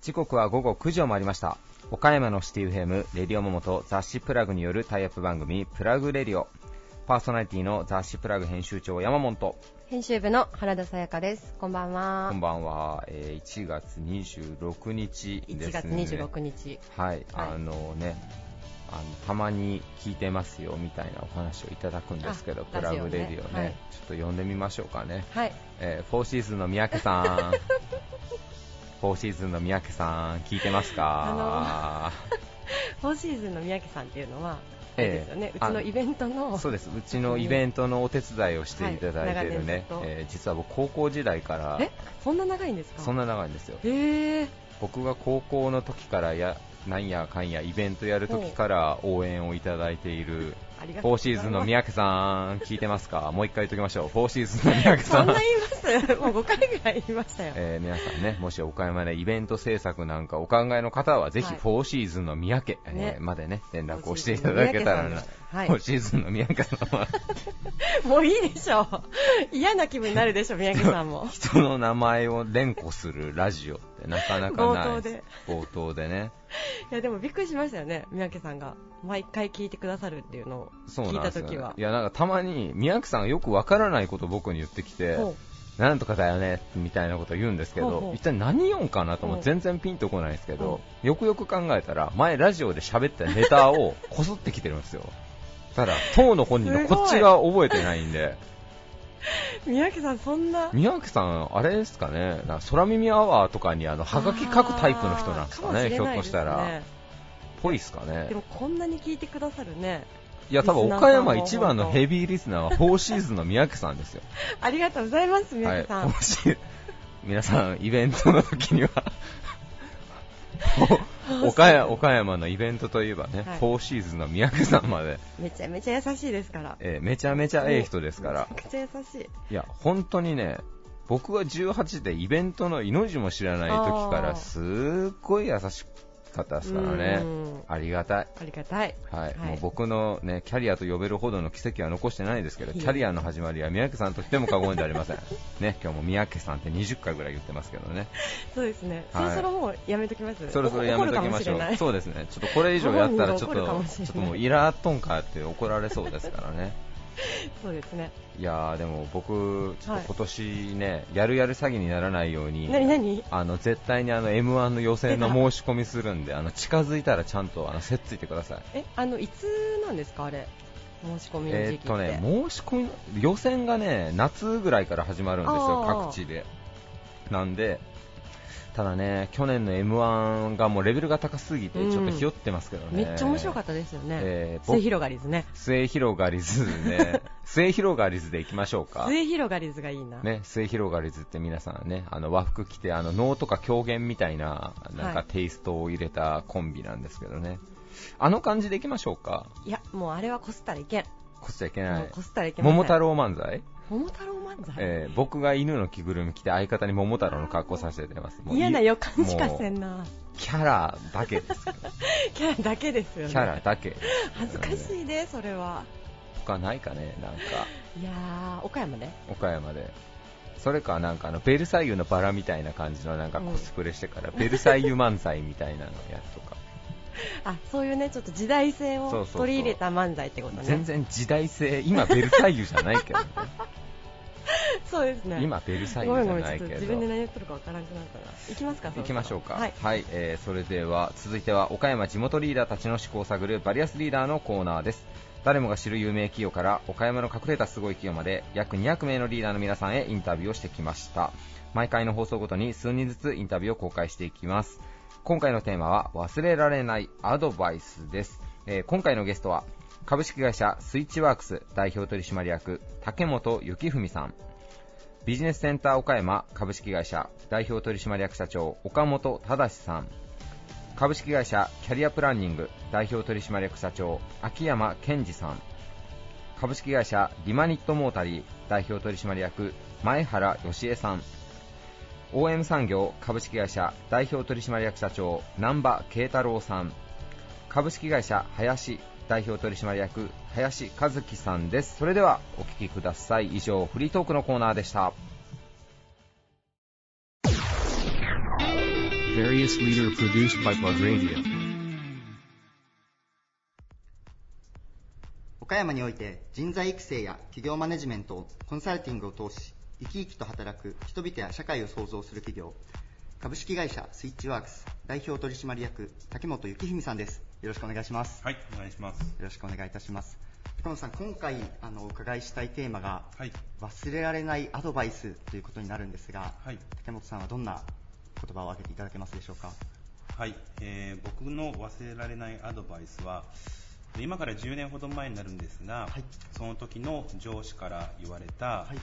時刻は午後9時を回りました。岡山のシティエフエムレディオモモと雑誌プラグによるタイアップ番組プラグレディオ。パーソナリティの雑誌プラグ編集長山本。編集部の原田さやかです。こんばんは。こんばんは、えー、1月26日ですね。1月26日。はい、はい、あのねあのたまに聞いてますよみたいなお話をいただくんですけど、プラグレディオね、はい、ちょっと読んでみましょうかね、はい。えー、フォーシーズンの三宅さん、フォーシーズンの三宅さん、聞いてますか、フォーシーズンの三宅さんっていうのは、ええ、ね、うちのイベントのそうです。うちのイベントのお手伝いをしていただいているね、はい、えー、実は僕高校時代からえ？そんな長いんですか？そんな長いんですよ。へえ僕が高校の時からやなんやかんやイベントやるときから応援をいただいているフォーシーズンの三宅さん、聞いてますか？もう一回言っときましょう。フォーシーズンの三宅さん。そんな言います？もう5回ぐらい言いましたよ。えー、皆さんね、もし岡山でイベント制作なんかお考えの方は、ぜひフォーシーズンの三宅、はい、えー、までね、連絡をしていただけたらな。はい、フォーシーズンの三宅さんは。もういいでしょう。嫌な気分になるでしょ、三宅さんも。人の名前を連呼するラジオってなかなかない。冒頭で。冒頭でね。いやでもびっくりしましたよね、三宅さんが毎回聞いてくださるっていうのを聞いたときは、ね、いやなんかたまに三宅さんがよくわからないことを僕に言ってきて、なんとかだよねみたいなことを言うんですけど、一体何言うんかなとも全然ピンとこないんですけど、よくよく考えたら、前ラジオで喋ったネタをこすってきてるんですよ。ただ、当の本人のこっちが覚えてないんで。三宅さん、そんな。三宅さん、あれですかね、な空耳アワーとかにあの、はがき書くタイプの人なんですかね、ひょっとしたら。ぽいっすかね。でも、こんなに聞いてくださるね。いや、多分岡山一番のヘビーリスナーは4シーズンの三宅さんですよ。ありがとうございます、三宅さん。はい、皆さん、イベントの時には岡山岡山のイベントといえばね、はい、4シーズンの三宅さんまで。めちゃめちゃ優しいですから。えー、めちゃめちゃええ人ですから。めちゃくちゃ優しい。いや、本当にね、僕が18でイベントの命も知らない時からすっごい優しかったですからね、ありがたい、ありがたい、はい、はい、もう僕の、ね、キャリアと呼べるほどの奇跡は残してないですけど、キャリアの始まりは三宅さんとしても過言ではありません、ね、今日も三宅さんって20回ぐらい言ってますけどね、そうですね、はい、そろそろもうやめときます、そろそろやめときましょう、そうですね、ちょっとこれ以上やったらちょっと、ちょっともうイラーっとんかって怒られそうですからね。そうですね。いやでも僕、ちょっと今年ね、はい、やるやる詐欺にならないように、何何？あの絶対にあの M1 の予選の申し込みするんで、あの近づいたらちゃんとあのせっついてください。え、あのいつなんですかあれ？申し込みの時期って。えー、っとね、申し込み予選がね夏ぐらいから始まるんですよ各地で。なんで、ただね、去年の M1 がもうレベルが高すぎて、ちょっとひよってますけどね、めっちゃ面白かったですよね、えー、末広がりずね、末広がりずね、末広がりずでいきましょうか、末広がりずがいいな、ね、末広がりずって皆さんね、あの和服着て、あの能とか狂言みたいななんかテイストを入れたコンビなんですけどね、はい、あの感じでいきましょうか、いや、もうあれはこすったらいけん、こすったらいけない、こすったらいけない桃太郎漫才？桃太郎漫才、えー、僕が犬の着ぐるみ着て相方に桃太郎の格好させてます。嫌な予感しかせんな。キャラだけです キャラだけですよね。キャラだけ。恥ずかしいねそれは。他ないかねなんか。いやー岡山で岡山で。それかなんかあのベルサイユのバラみたいな感じのなんかコスプレしてから、ベルサイユ漫才みたいなのやつとか。あそういうねちょっと時代性を取り入れた漫才ってことね。全然時代性今ベルサイユじゃないけどねそうですね。今ベルサイユじゃないけど。自分で何言ってるかわからなくなったら。行きますか行きましょうか。はい、はい、えー、それでは続いては岡山地元リーダーたちの思考を探るバリアスリーダーのコーナーです。誰もが知る有名企業から岡山の隠れたすごい企業まで約200名のリーダーの皆さんへインタビューをしてきました。毎回の放送ごとに数人ずつインタビューを公開していきます。今回のテーマは忘れられないアドバイスです、えー、今回のゲストは株式会社スイッチワークス代表取締役竹本幸文さんビジネスセンター岡山株式会社代表取締役社長岡本忠さん株式会社キャリアプランニング代表取締役社長秋山健二さん株式会社リマニットモータリー代表取締役前原義恵さん OM 産業株式会社代表取締役社長南波慶太郎さん株式会社林代表取締役林和樹さんです。それではお聞きください。以上フリートークのコーナーでした。岡山において人材育成や企業マネジメントコンサルティングを通し生き生きと働く人々や社会を創造する企業株式会社スイッチワークス代表取締役竹本幸文さんですよろしくお願いします。はいお願いします。よろしくお願いいたします。竹本さん今回あのお伺いしたいテーマが、はい、忘れられないアドバイスということになるんですが、はい、竹本さんはどんな言葉を挙げていただけますでしょうか？はい、えー、僕の忘れられないアドバイスは今から10年ほど前になるんですが、はい、その時の上司から言われた、はい、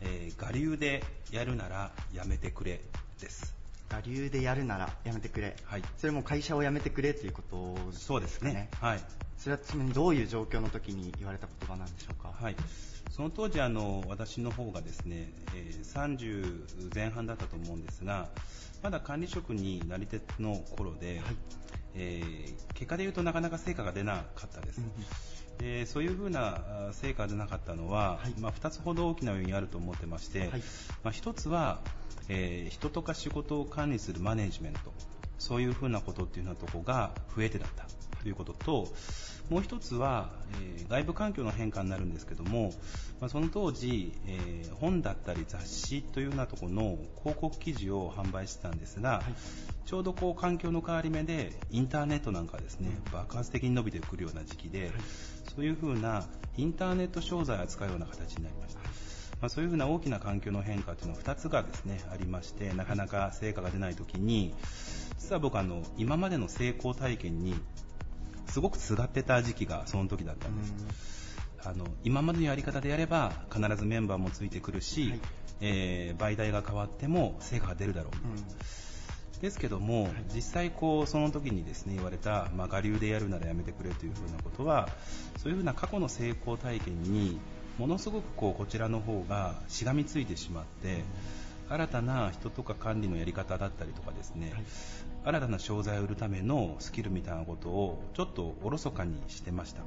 えー、我流でやるならやめてくれです我流でやるならやめてくれ、はい、それも会社を辞めてくれということですね。そうですね、はい、それはちなみにどういう状況の時に言われた言葉なんでしょうか、はい、その当時あの私の方がですね、えー、30前半だったと思うんですがまだ管理職になり手の頃で、はい、えー、結果で言うとなかなか成果が出なかったです、でそういうふうな成果が出なかったのは、はい、まあ、2つほど大きな要因あると思ってまして、はい、まあ、1つは、えー、人とか仕事を管理するマネジメントそういうふうなことっていうようなとこが増えてだったということともう一つは、えー、外部環境の変化になるんですけども、まあ、その当時、えー、本だったり雑誌というようなところの広告記事を販売してたんですが、はい、ちょうどこう環境の変わり目でインターネットなんかですね爆発的に伸びてくるような時期で、はい、そういうふうなインターネット商材を扱うような形になりました。まあ、そういうふうな大きな環境の変化というのは2つがですねありましてなかなか成果が出ないときに実は僕あの今までの成功体験にすごくすがってた時期がその時だったんです。あの今までのやり方でやれば必ずメンバーもついてくるし、はい、えー、媒体が変わっても成果が出るだろう、うん、ですけども、はい、実際こうその時にですね言われた、まあ、我流でやるならやめてくれというふうなことはそういうふうな過去の成功体験にものすごくこうこちらの方がしがみついてしまって、新たな人とか管理のやり方だったりとかですね、はい、新たな商材を売るためのスキルみたいなことをちょっとおろそかにしてました、う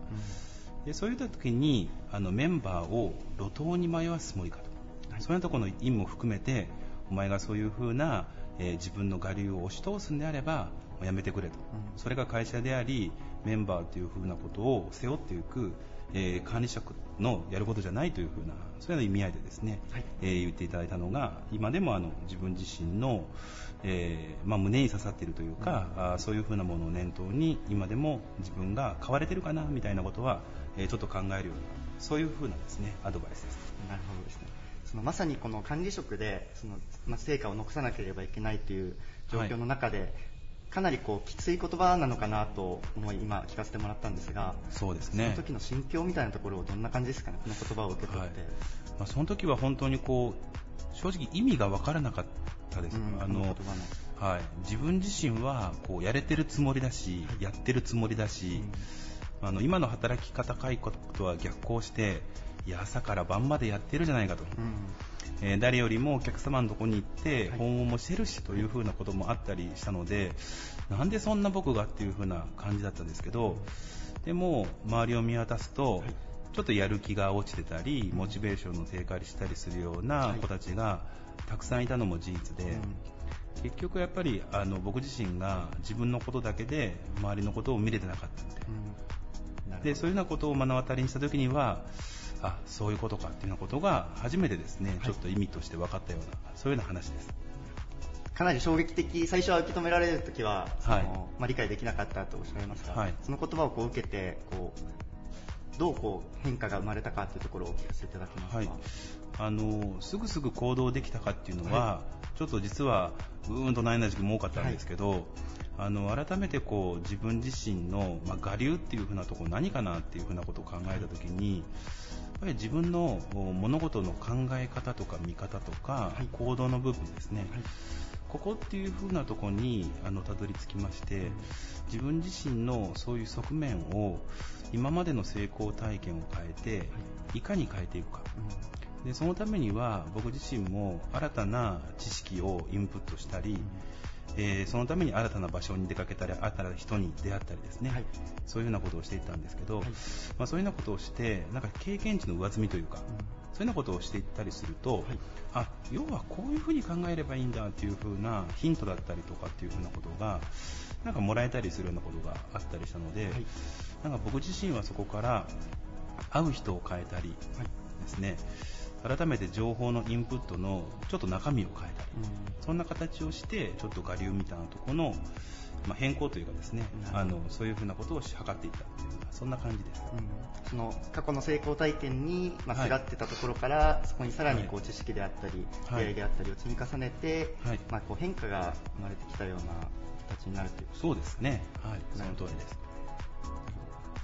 ん、でそういった時にあのメンバーを路頭に迷わすつもりかと、はい、そういうところの意味も含めてお前がそういうふうな、えー、自分の我流を押し通すんであればやめてくれと、うん、それが会社でありメンバーというふうなことを背負っていくえー、管理職のやることじゃないというふうなそういう意味合いでですね、はい、えー、言っていただいたのが今でもあの自分自身の、えー、まあ、胸に刺さっているというか、うん、あそういうふうなものを念頭に今でも自分が変われてるかなみたいなことは、えちょっと考えるようなそういうふうなですねアドバイスです。なるほどですね。そのまさにこの管理職でその、まあ、成果を残さなければいけないという状況の中で、はいかなりこうきつい言葉なのかなと思い今聞かせてもらったんですがそうですね。その時の心境みたいなところどんな感じですかねこの言葉を受け取って、はい、まあ、その時は本当にこう正直意味が分からなかったです、うん、あの。はい、自分自身はこうやれてるつもりだし、やってるつもりだし、うん、あの今の働き方改革とは逆行していや朝から晩までやってるじゃないかと、うんえー、誰よりもお客様のとこに行って訪問もしてるしという風なこともあったりしたので、なんでそんな僕がっていう風な感じだったんですけどでも周りを見渡すと、ちょっとやる気が落ちてたりモチベーションの低下したりするような子たちがたくさんいたのも事実で、結局やっぱりあの僕自身が自分のことだけで周りのことを見れてなかったので,、でそういうようなことを目の当たりにした時にはあそういうことかっていうようなことが初めてですね、ちょっと意味として分かったようなそういうような話です。かなり衝撃的最初は受け止められるときは、はい。まあ、理解できなかったとおっしゃいますが、はい、その言葉をこう受けてこうどうこう変化が生まれたかというところをお聞かせいただけますか、はい、あのすぐすぐ行動できたかっていうのは、はい、ちょっと実はうーんと悩んだ時期も多かったんですけど、あの改めてこう自分自身の、まあ、我流っていうふうなところ何かなっていうふうなことを考えたときにぱり自分の物事の考え方とか見方とか、行動の部分ですね、はい、ここっていう風なところにあのたどり着きまして、自分自身のそういう側面を今までの成功体験を変えて、い。かに変えていくか、うん、でそのためには僕自身も新たな知識をインプットしたり、えー、そのために新たな場所に出かけたり新たな人に出会ったりですね、はい、そういうふうなことをしていったんですけど、はい、まあ、そういうようなことをしてなんか経験値の上積みというか、うん、そういうようなことをしていったりすると、はい、あ要はこういうふうに考えればいいんだというふうなヒントだったりとかっていうふうなことがなんかもらえたりするようなことがあったりしたので、なんか僕自身はそこから会う人を変えたりですね、改めて情報のインプットのちょっと中身を変えたり、うん、そんな形をしてちょっと我流みたいなところの、まあ、変更というかですねあのそういうふうなことを図っていったっていうそんな感じです、うん、その過去の成功体験に、まあ、すがってたところから、はい、そこにさらにこう知識であったり、はい、出会いであったりを積み重ねて、はい、まあ、こう変化が生まれてきたような形になるというそうですね、はい、その通りです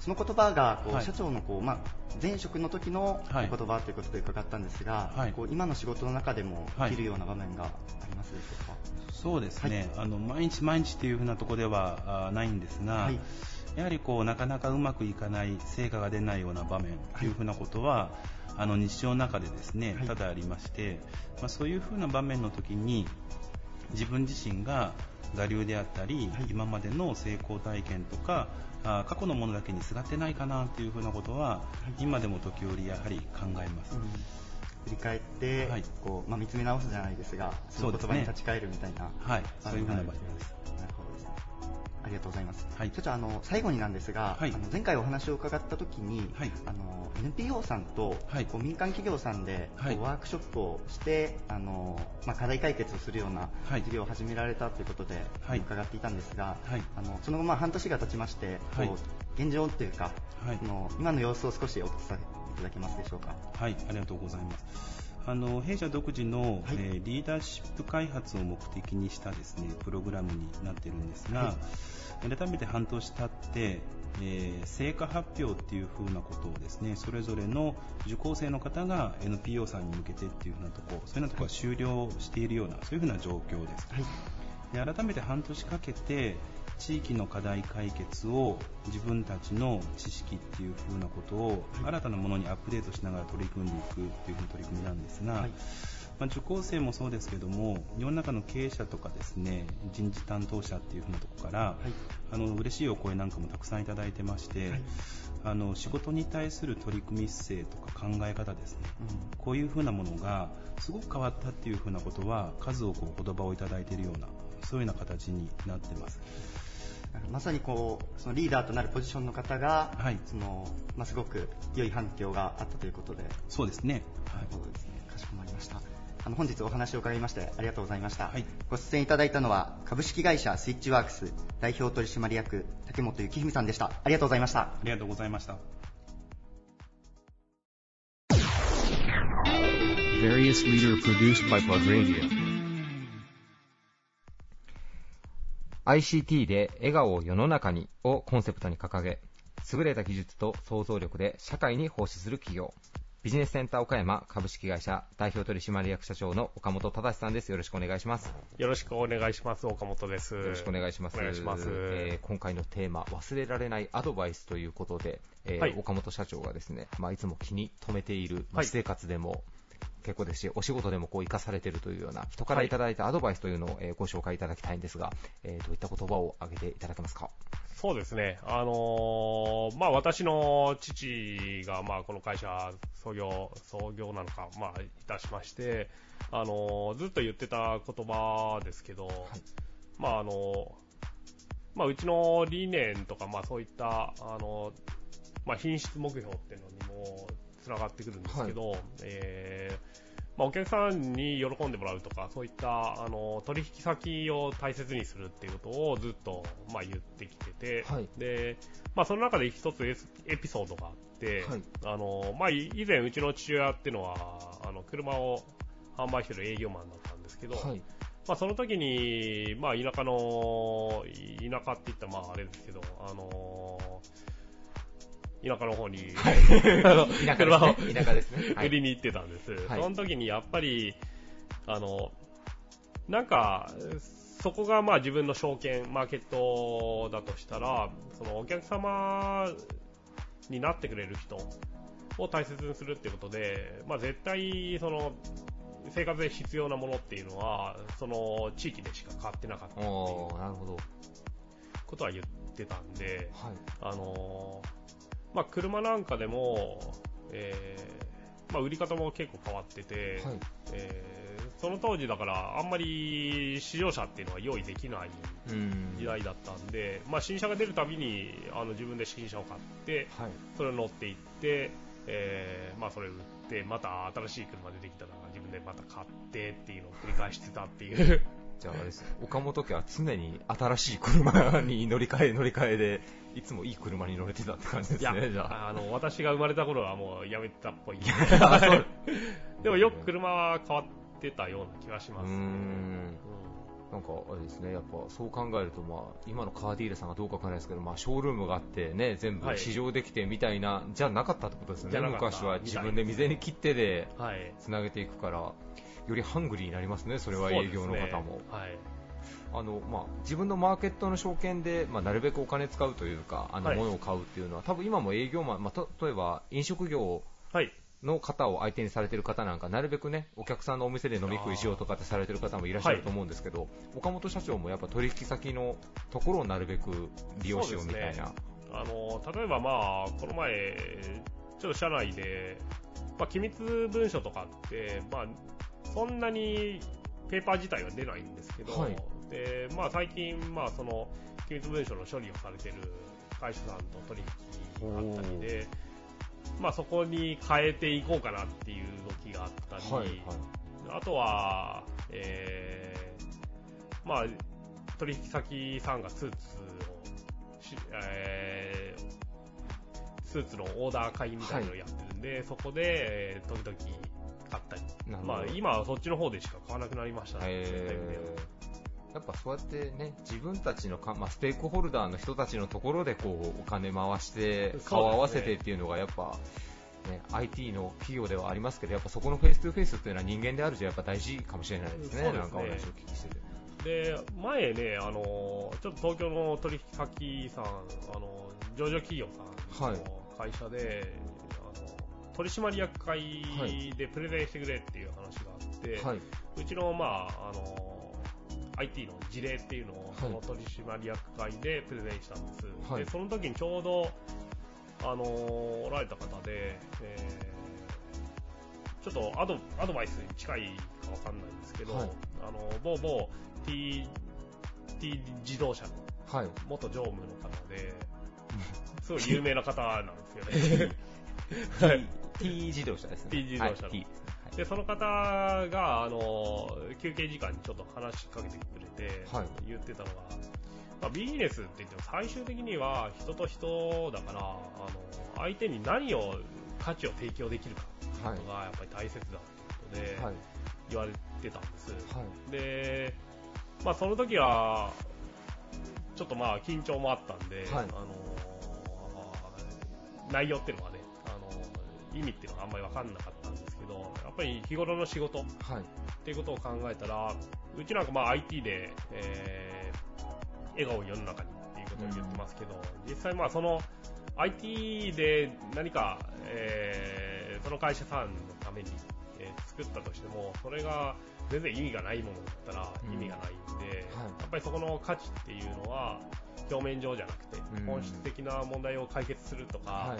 その言葉がこう、はい、社長のこう、まあ、前職の時の言葉ということで伺ったんですが、はい、こう今の仕事の中でもできるような場面がありますでしょうか、そうですね、あの毎日毎日というふうなところではないんですが、やはりこうなかなかうまくいかない成果が出ないような場面というふうなことは、あの日常の中でですね多々ありまして、まあ、そういうふうな場面の時に自分自身が我流であったり、今までの成功体験とかあ過去のものだけにすがってないかなというふうなことは、今でも時折やはり考えます。うん。振り返って、はい、こうまあ、見つめ直すじゃないですが、その言葉に立ち返るみたいな、ね、はい、そういうふうな場所です。ありがとうございます。はい、ちょっとあの最後になんですが、はい、あの前回お話を伺った時に、はい、あの NPO さんと、はい、こう民間企業さんで、はい、ワークショップをしてあのまあ課題解決をするような事業を始められたということで、伺っていたんですが、あのその後まあ半年が経ちまして、こう現状というか、の今の様子を少しお伝えいただけますでしょうか？はい、ありがとうございます。あの弊社独自の、はい、えー、リーダーシップ開発を目的にしたですねプログラムになっているんですが、はい、改めて半年経って、えー、成果発表っていう風なことをですねそれぞれの受講生の方が NPO さんに向けてっていう風なとこそういうようなところが終了しているようなそういう風な状況です。はい、で改めて半年かけて地域の課題解決を自分たちの知識っていう風なことを新たなものにアップデートしながら取り組んでいくっていう風な取り組みなんですが、はい、まあ、受講生もそうですけども世の中の経営者とかですね人事担当者っていう風なところから、はい、あの嬉しいお声なんかもたくさんいただいてまして、はい、あの仕事に対する取り組み姿勢とか考え方ですね、うん、こういう風なものがすごく変わったっていう風なことは数多くお言葉をいただいているようなそういうような形になってます。まさにこうそのリーダーとなるポジションの方が、はい、そのまあ、すごく良い反響があったということで。そうですね、はい、そうですね。かしこまりました。あの本日お話を伺いましてありがとうございました、はい、ご出演いただいたのは株式会社スイッチワークス代表取締役竹本幸文さんでした。ありがとうございました。ありがとうございました。Various leader produced by Plug Radio ICT で笑顔を世の中にをコンセプトに掲げ、優れた技術と創造力で社会に奉仕する企業。ビジネスセンター岡山株式会社代表取締役社長の岡本忠さんです。よろしくお願いします。よろしくお願いします。岡本です。よろしくお願いします。お願いします。えー、今回のテーマ、忘れられないアドバイスということで、えーはい、岡本社長がですね、まあ、いつも気に留めている、まあ、私生活でも、はい結構ですし、お仕事でもこう生かされているというような人からいただいたアドバイスというのを、えご紹介いただきたいんですが、えー、どういった言葉を挙げていただけますか？そうですね、あのー、まあ、私の父が、まあ、この会社創業、創業なのか、まあ、いたしまして、あのー、ずっと言ってた言葉ですけど、はい、まああのまあ、うちの理念とか、まあ、そういった、あのまあ、品質目標っていうのにもつながってくるんですけど、はい、えー、まあ、お客さんに喜んでもらうとか、そういったあの取引先を大切にするっていうことをずっと、まあ、言ってきてて、はい、でまあ、その中で一つエピソードがあって、はい、あのまあ、以前、うちの父親っていうのはあの車を販売してる営業マンだったんですけど、まあ、その時に、まあ、田舎の、田舎って言ったらまああれですけど、あの田舎の方に、はい、田車を田舎ですね。売りに行ってたんです。はい、その時にやっぱり、あの、なんか、そこがまあ自分の証券、マーケットだとしたら、そのお客様になってくれる人を大切にするってことで、まあ絶対その、生活で必要なものっていうのは、その地域でしか買ってなかったっていうなるほど。ことは言ってたんで、はい。あのーまあ、車なんかでも、えーまあ、売り方も結構変わってて、はい。えーその当時だからあんまり試乗車っていうのは用意できないうん。時代だったんで、まあ、新車が出るたびにあの自分で新車を買ってはい。それを乗っていって、えーまあ、それを売ってまた新しい車出てきたら自分でまた買ってっていうのを繰り返してたっていう じゃああれです。岡本家は常に新しい車に乗り換え乗り換えで、いつもいい車に乗れてたって感じですいやね、じゃあ。あの私が生まれた頃はもうやめてたっぽい。でもよく車は変わってたような気がします、ん。なんかあれですね、やっぱそう考えると、まあ、今のカーディーラさんがどうかわからないですけど、まあ、ショールームがあって、ね、全部はい。試乗できてみたいな、じゃなかったってことですよね、昔は自分で未然に切ってでつなげていくから、よりハングリーになりますね、それは営業の方も。ねはい。あのまあ、自分のマーケットの証券で、まあ、なるべくお金使うというか、あのはい。物を買うっていうのは、多分今も営業マン、まあ、例えば飲食業はい。の方を相手にされてる方なんか、なるべくね、お客さんのお店で飲み食いしようとかってされてる方もいらっしゃると思うんですけど、岡本社長もやっぱ取引先のところをなるべく利用しようみたいな。あの例えばまあこの前ちょっと社内で、まあ、機密文書とかって、まあ、そんなにペーパー自体は出ないんですけど、はい。でまあ、最近、まあ、その機密文書の処理をされてる会社さんと取引があったりで、まあ、そこに変えていこうかなっていう動きがあったり、はいはい。あとは、えーまあ、取引先さんがスーツをし、えースーツのオーダー会みたいなのをやってるんで、そこで、えー時々買ったり。まあ、今はそっちの方でしか買わなくなりました。ね。やっぱそうやってね、自分たちのか、まあ、ステークホルダーの人たちのところでこうお金回して、顔合わせてっていうのがやっぱ、ね、IT の企業ではありますけど、やっぱそこのフェイス2フェイスっていうのは人間であるじゃやっぱ大事かもしれないですね、そうですね。なんかお話を聞きしてて。で、前ね、あの、ちょっと東京の取引先さん、あの、上場企業さんの会社で、取締役会でプレゼンしてくれっていう話があって、はい、うちの、まあ、あの、IT の事例っていうのを、はい。その取締役会でプレゼンしたんです。はい。で、その時にちょうど、あの、おられた方で、えーちょっとアドアドバイスに近いかわかんないんですけど、はい。あの、某某 T、T 自動車のはい、元常務の方で、すごい有名な方なんですよね。はい。T 自動車ですね。T 自動車の。はい。でその方が、あの、休憩時間にちょっと話しかけてくれて、はい。言ってたのが、まあ、ビジネスって言っても最終的には人と人だから、あの、相手に何を、価値を提供できるかっていうのがやっぱり大切だっていうことではい、言われてたんです。はい、で、まあその時は、ちょっとまあ緊張もあったんで、はい。あの内容っていうのはね、意味っていうのはあんまり分かんなかったんですけど、やっぱり日頃の仕事っはい、ていうことを考えたら、うちなんかまあ IT で、えー笑顔を世の中にっていうことを言ってますけど、実際まあその IT で何か、えーその会社さんのために、えー作ったとしても、それが全然意味がないものだったらうん。意味がないんで、はい。やっぱりそこの価値っていうのは、表面上じゃなくてうん、本質的な問題を解決するとか、はい、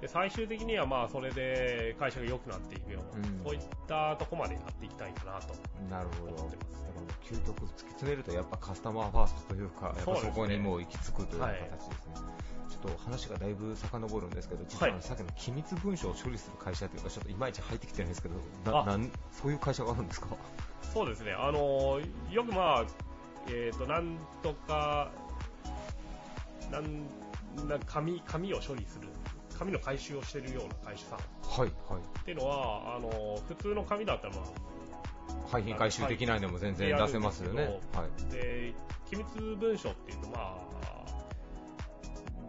で最終的にはまあそれで会社が良くなっていくような、うん。そういったとこまでやっていきたいかなとなるほど。思ってます。究極突き詰めるとやっぱカスタマーファーストというか、やっぱそこにもう行き着くというはい形ですね。ちょっと話がだいぶ遡るんですけど、実はさっきの機密文書を処理する会社というか、ちょっといまいち入ってきてないんですけど、なあ。なんそういう会社があるんですか？そうですね、あのよくまあ、えっ、と、なんとか、なん、な紙、紙を処理する、紙の回収をしているような会社さんっはい、はい。ていうのは、あの普通の紙だったら、まあ、廃品回収できないのも全然出せますよね。はい。で、機密文書っていうと、ま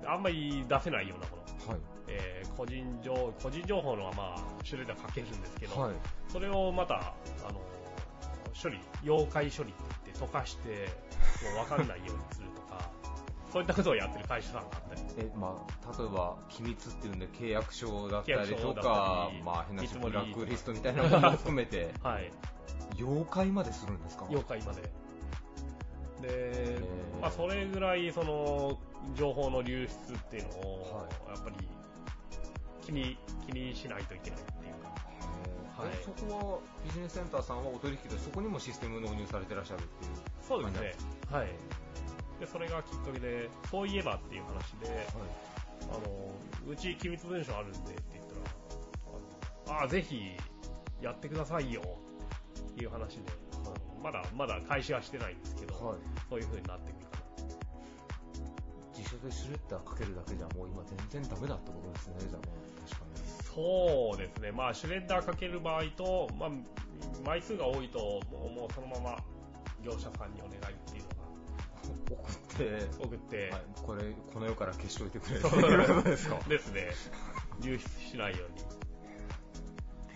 あ、あんまり出せないようなもの。はい。えー個人情個人情報のはまあ種類では書けるんですけど、はい。それをまたあの処理妖怪処理って言って溶かしてもう分かんないようにするそういったことをやってる会社さんがあったり。え、まあ、例えば、機密っていうんで契約書だったりとか、まあ、変なブラックリストみたいなものも含めて、はい。妖怪までするんですか？妖怪まで。で、まあ、それぐらい、その、情報の流出っていうのを、やっぱり、気に、気にしないといけないっていうか。はい、そこはビジネスセンターさんはお取引でそこにもシステム納入されてらっしゃるっていうそうですね。はいでそれがきっかけでそういえばっていう話で、はい、あのうち機密文書あるんでって言ったらああぜひやってくださいよっていう話で、はい、まだまだ開始はしてないんですけど、はい、そういう風になってくるかな自社でシュレッダーかけるだけじゃもう今全然ダメだってことですねじゃあもう。確かにそうですね、まあ、シュレッダーかける場合と、まあ、枚数が多いともう、もうそのまま業者さんにお願いっていうのが。送って、送って、はい、これ、この世から消しといてくれる。です か。ですね。流出しないように。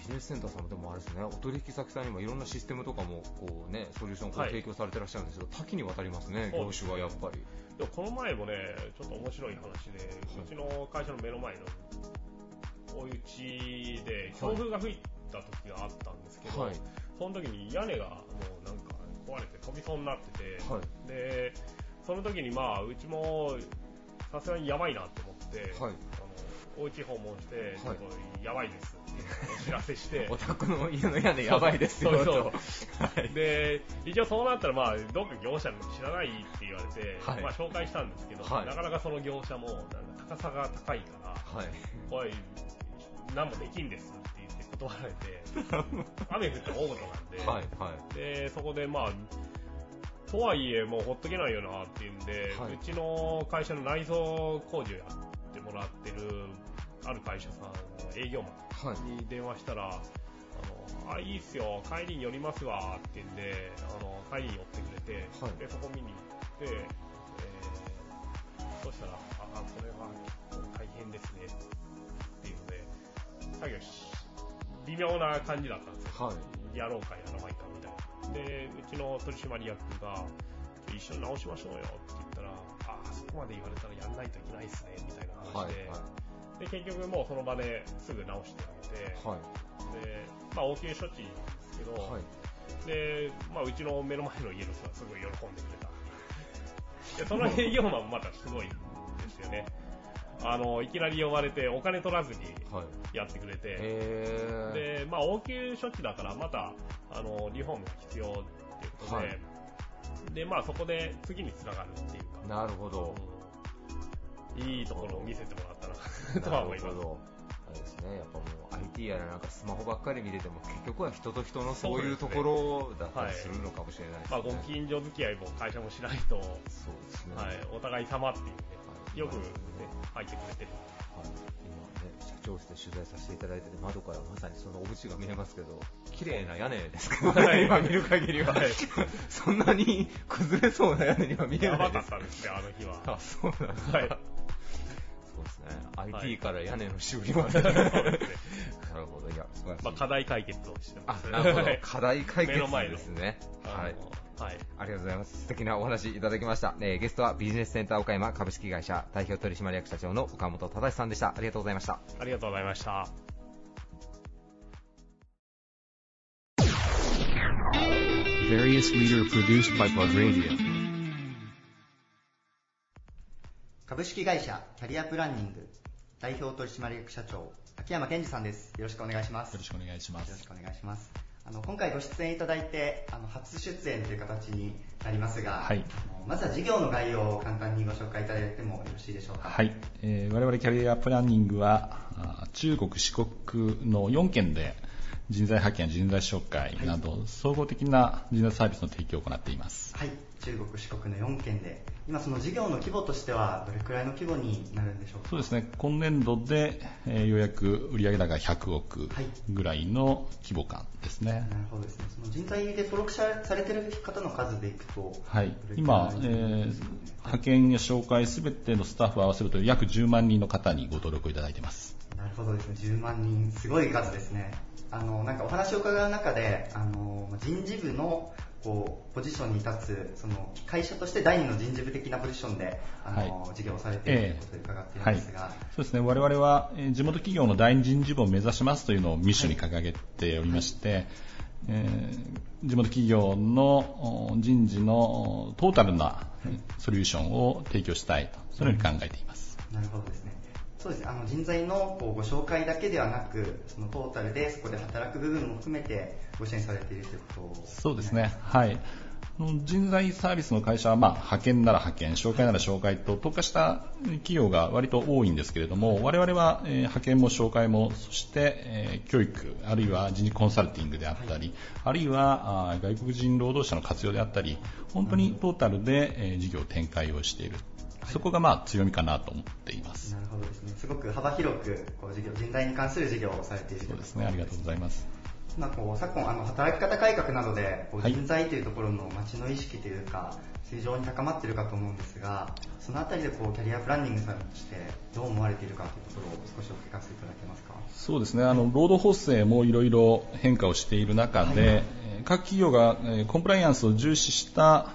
ビジネスセンターさんもでもあれですね、お取引先さんにもいろんなシステムとかもこうね、ソリューションを提供されてらっしゃるんですけど、はい、多岐にわたりますね、業種はやっぱり。でもこの前もね、ちょっと面白い話で、うちの会社の目の前のお家で強風が吹いた時があったんですけど、はい、その時に屋根がもうなんか壊れて飛びそうになってて、はい、でその時にまあうちもさすがにやばいなと思って、はい、あのお家訪問して、ちょっとやばいですってお知らせして、お宅の家の屋根やばいですよ そうそう。で一応そうなったら、まあ、どっか業者知らないって言われて、はい、まあ、紹介したんですけど、なかなかその業者もなんか高さが高いから、はい、おい何もできんです断られて、雨降って大事なんで、はいはい、で、そこでまあ、とはいえもうほっとけないよなっていうんで、はい、うちの会社の内装工事をやってもらってるある会社さんの営業マンに電話したら、はい、あの、あ、いいっすよ、帰りに寄りますわって言うんで、あの、帰りに寄ってくれて、はい、で、そこ見に行って、えー、そしたら、あ、それは結構大変ですね作業し、微妙な感じだったんですよ。はい。やろうかやらないかみたいな。で、うちの取締役が、一緒に直しましょうよって言ったら、ああ、そこまで言われたらやんないといけないっすね、みたいな話で、はいはい、で、結局もうその場ですぐ直してあげて、はい、で、まあ応急処置ですけど、はい、で、まあうちの目の前の家の人はすごい喜んでくれた。で、その営業マンもまたすごいんですよね。あの、いきなり呼ばれてお金取らずにやってくれて、はい、で、まあ応急処置だからまた、あの、リフォームが必要っていうことで、はい、で、まあそこで次につながるっていうか。なるほど。うん、いいところを見せてもらったな。とは思います。あれですね、やっぱもう IT やらなんかスマホばっかり見てても結局は人と人のそういうところだったりするのかもしれないですね。すね。はい、まあご近所付き合いも会社もしないと、そうですね。はい、お互い様っていうね、よくね、入ってくれてる。はい、今ね、社長室で取材させていただいてて、窓からまさにそのお家が見えますけど、綺麗な屋根ですけどね、今見る限りは。はい、そんなに崩れそうな屋根には見えないです。やばかったですね、あの日は。あ、そうなんで。はいそうですね。IT から屋根の修理まで。なるほど。いや、素晴らしい。まあ、課題解決をしてます。あ、なるほど。課題解決ですね。はい。はい。ありがとうございます。素敵なお話いただきました。えー、ゲストはビジネスセンター岡山株式会社代表取締役社長の岡本忠さんでした。ありがとうございました。ありがとうございました。株式会社キャリアプランニング代表取締役社長秋山健二さんです。よろしくお願いします。よろしくお願いします。よろしくお願いします。あの今回ご出演いただいてあの初出演という形になりますが、はい、まずは事業の概要を簡単にご紹介いただいてもよろしいでしょうか？はい、えー、我々キャリアプランニングは中国、四国の4県で人材派遣、人材紹介など、総合的な人材サービスの提供を行っています。はい、中国、四国の4県で今その事業の規模としてはどれくらいの規模になるんでしょうか？そうですね。今年度で、えー、ようやく売上高100億ぐらいの規模感ですね、はい、なるほどですね。その人材で登録されている方の数でいくとはい。今、えー、派遣や紹介すべてのスタッフを合わせると約10万人の方にご登録いただいてますなるほどですね、10万人、すごい数ですね。あの、なんかお話を伺う中で、あの、人事部のこうポジションに立つその会社として第二の人事部的なポジションであの、はい、事業をされているということで伺っているんですが、はい、そうですね。我々は地元企業の第二人事部を目指しますというのをミッションに掲げておりまして、はい、えー、地元企業の人事のトータルなソリューションを提供したいとそのように考えています、なるほどですねそうですね、あの人材のこうご紹介だけではなく、そのトータルでそこで働く部分も含めてご支援されているということそうですね、はい。人材サービスの会社は、まあ、派遣なら派遣、紹介なら紹介と特化した企業が割と多いんですけれども、我々は、えー、派遣も紹介も、そして、えー、教育、あるいは人事コンサルティングであったり、はい、あるいはあ外国人労働者の活用であったり、本当にトータルで、えー、事業展開をしている。そこがまあ強みかなと思っています。なるほどですね。すごく幅広くこう事業人材に関する事業をされているそうですね。ありがとうございます。まあ、こう昨今あの働き方改革などでこう人材というところの街の意識というか、非常に高まっているかと思うんですがそのあたりでこうキャリアプランニングさんとしてどう思われているかというところを少しお聞かせいただけますか？そうですねあの労働法制もいろいろ変化をしている中で、はい、各企業がコンプライアンスを重視した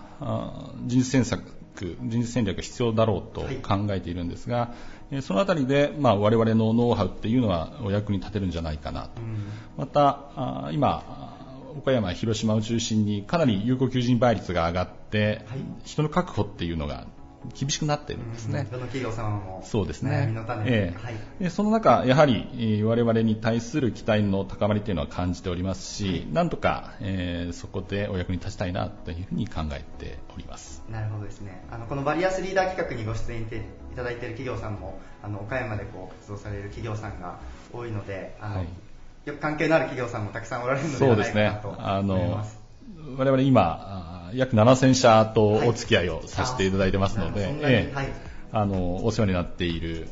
人事政策ク、人事戦略が必要だろうと考えているんですが、はい、そのあたりで、まあ、我々のノウハウっていうのはお役に立てるんじゃないかなと。また、今、岡山、広島を中心にかなり有効求人倍率が上がって、はい、人の確保っていうのが厳しくなってるんですね。どの企業様もそうですね。ええはい、でその中、やはり我々に対する期待の高まりというのは感じておりますし、はい、なんとか、えー、そこでお役に立ちたいなというふうに考えております。なるほどですね。あのこのバリアスリーダー企画にご出演いただいている企業さんも、あの岡山でこう活動される企業さんが多いので、あの、はい、よく関係のある企業さんもたくさんおられるのではないかなと思います。我々今約7000社とお付き合いをさせていただいてますので、ええ。あのお世話になっている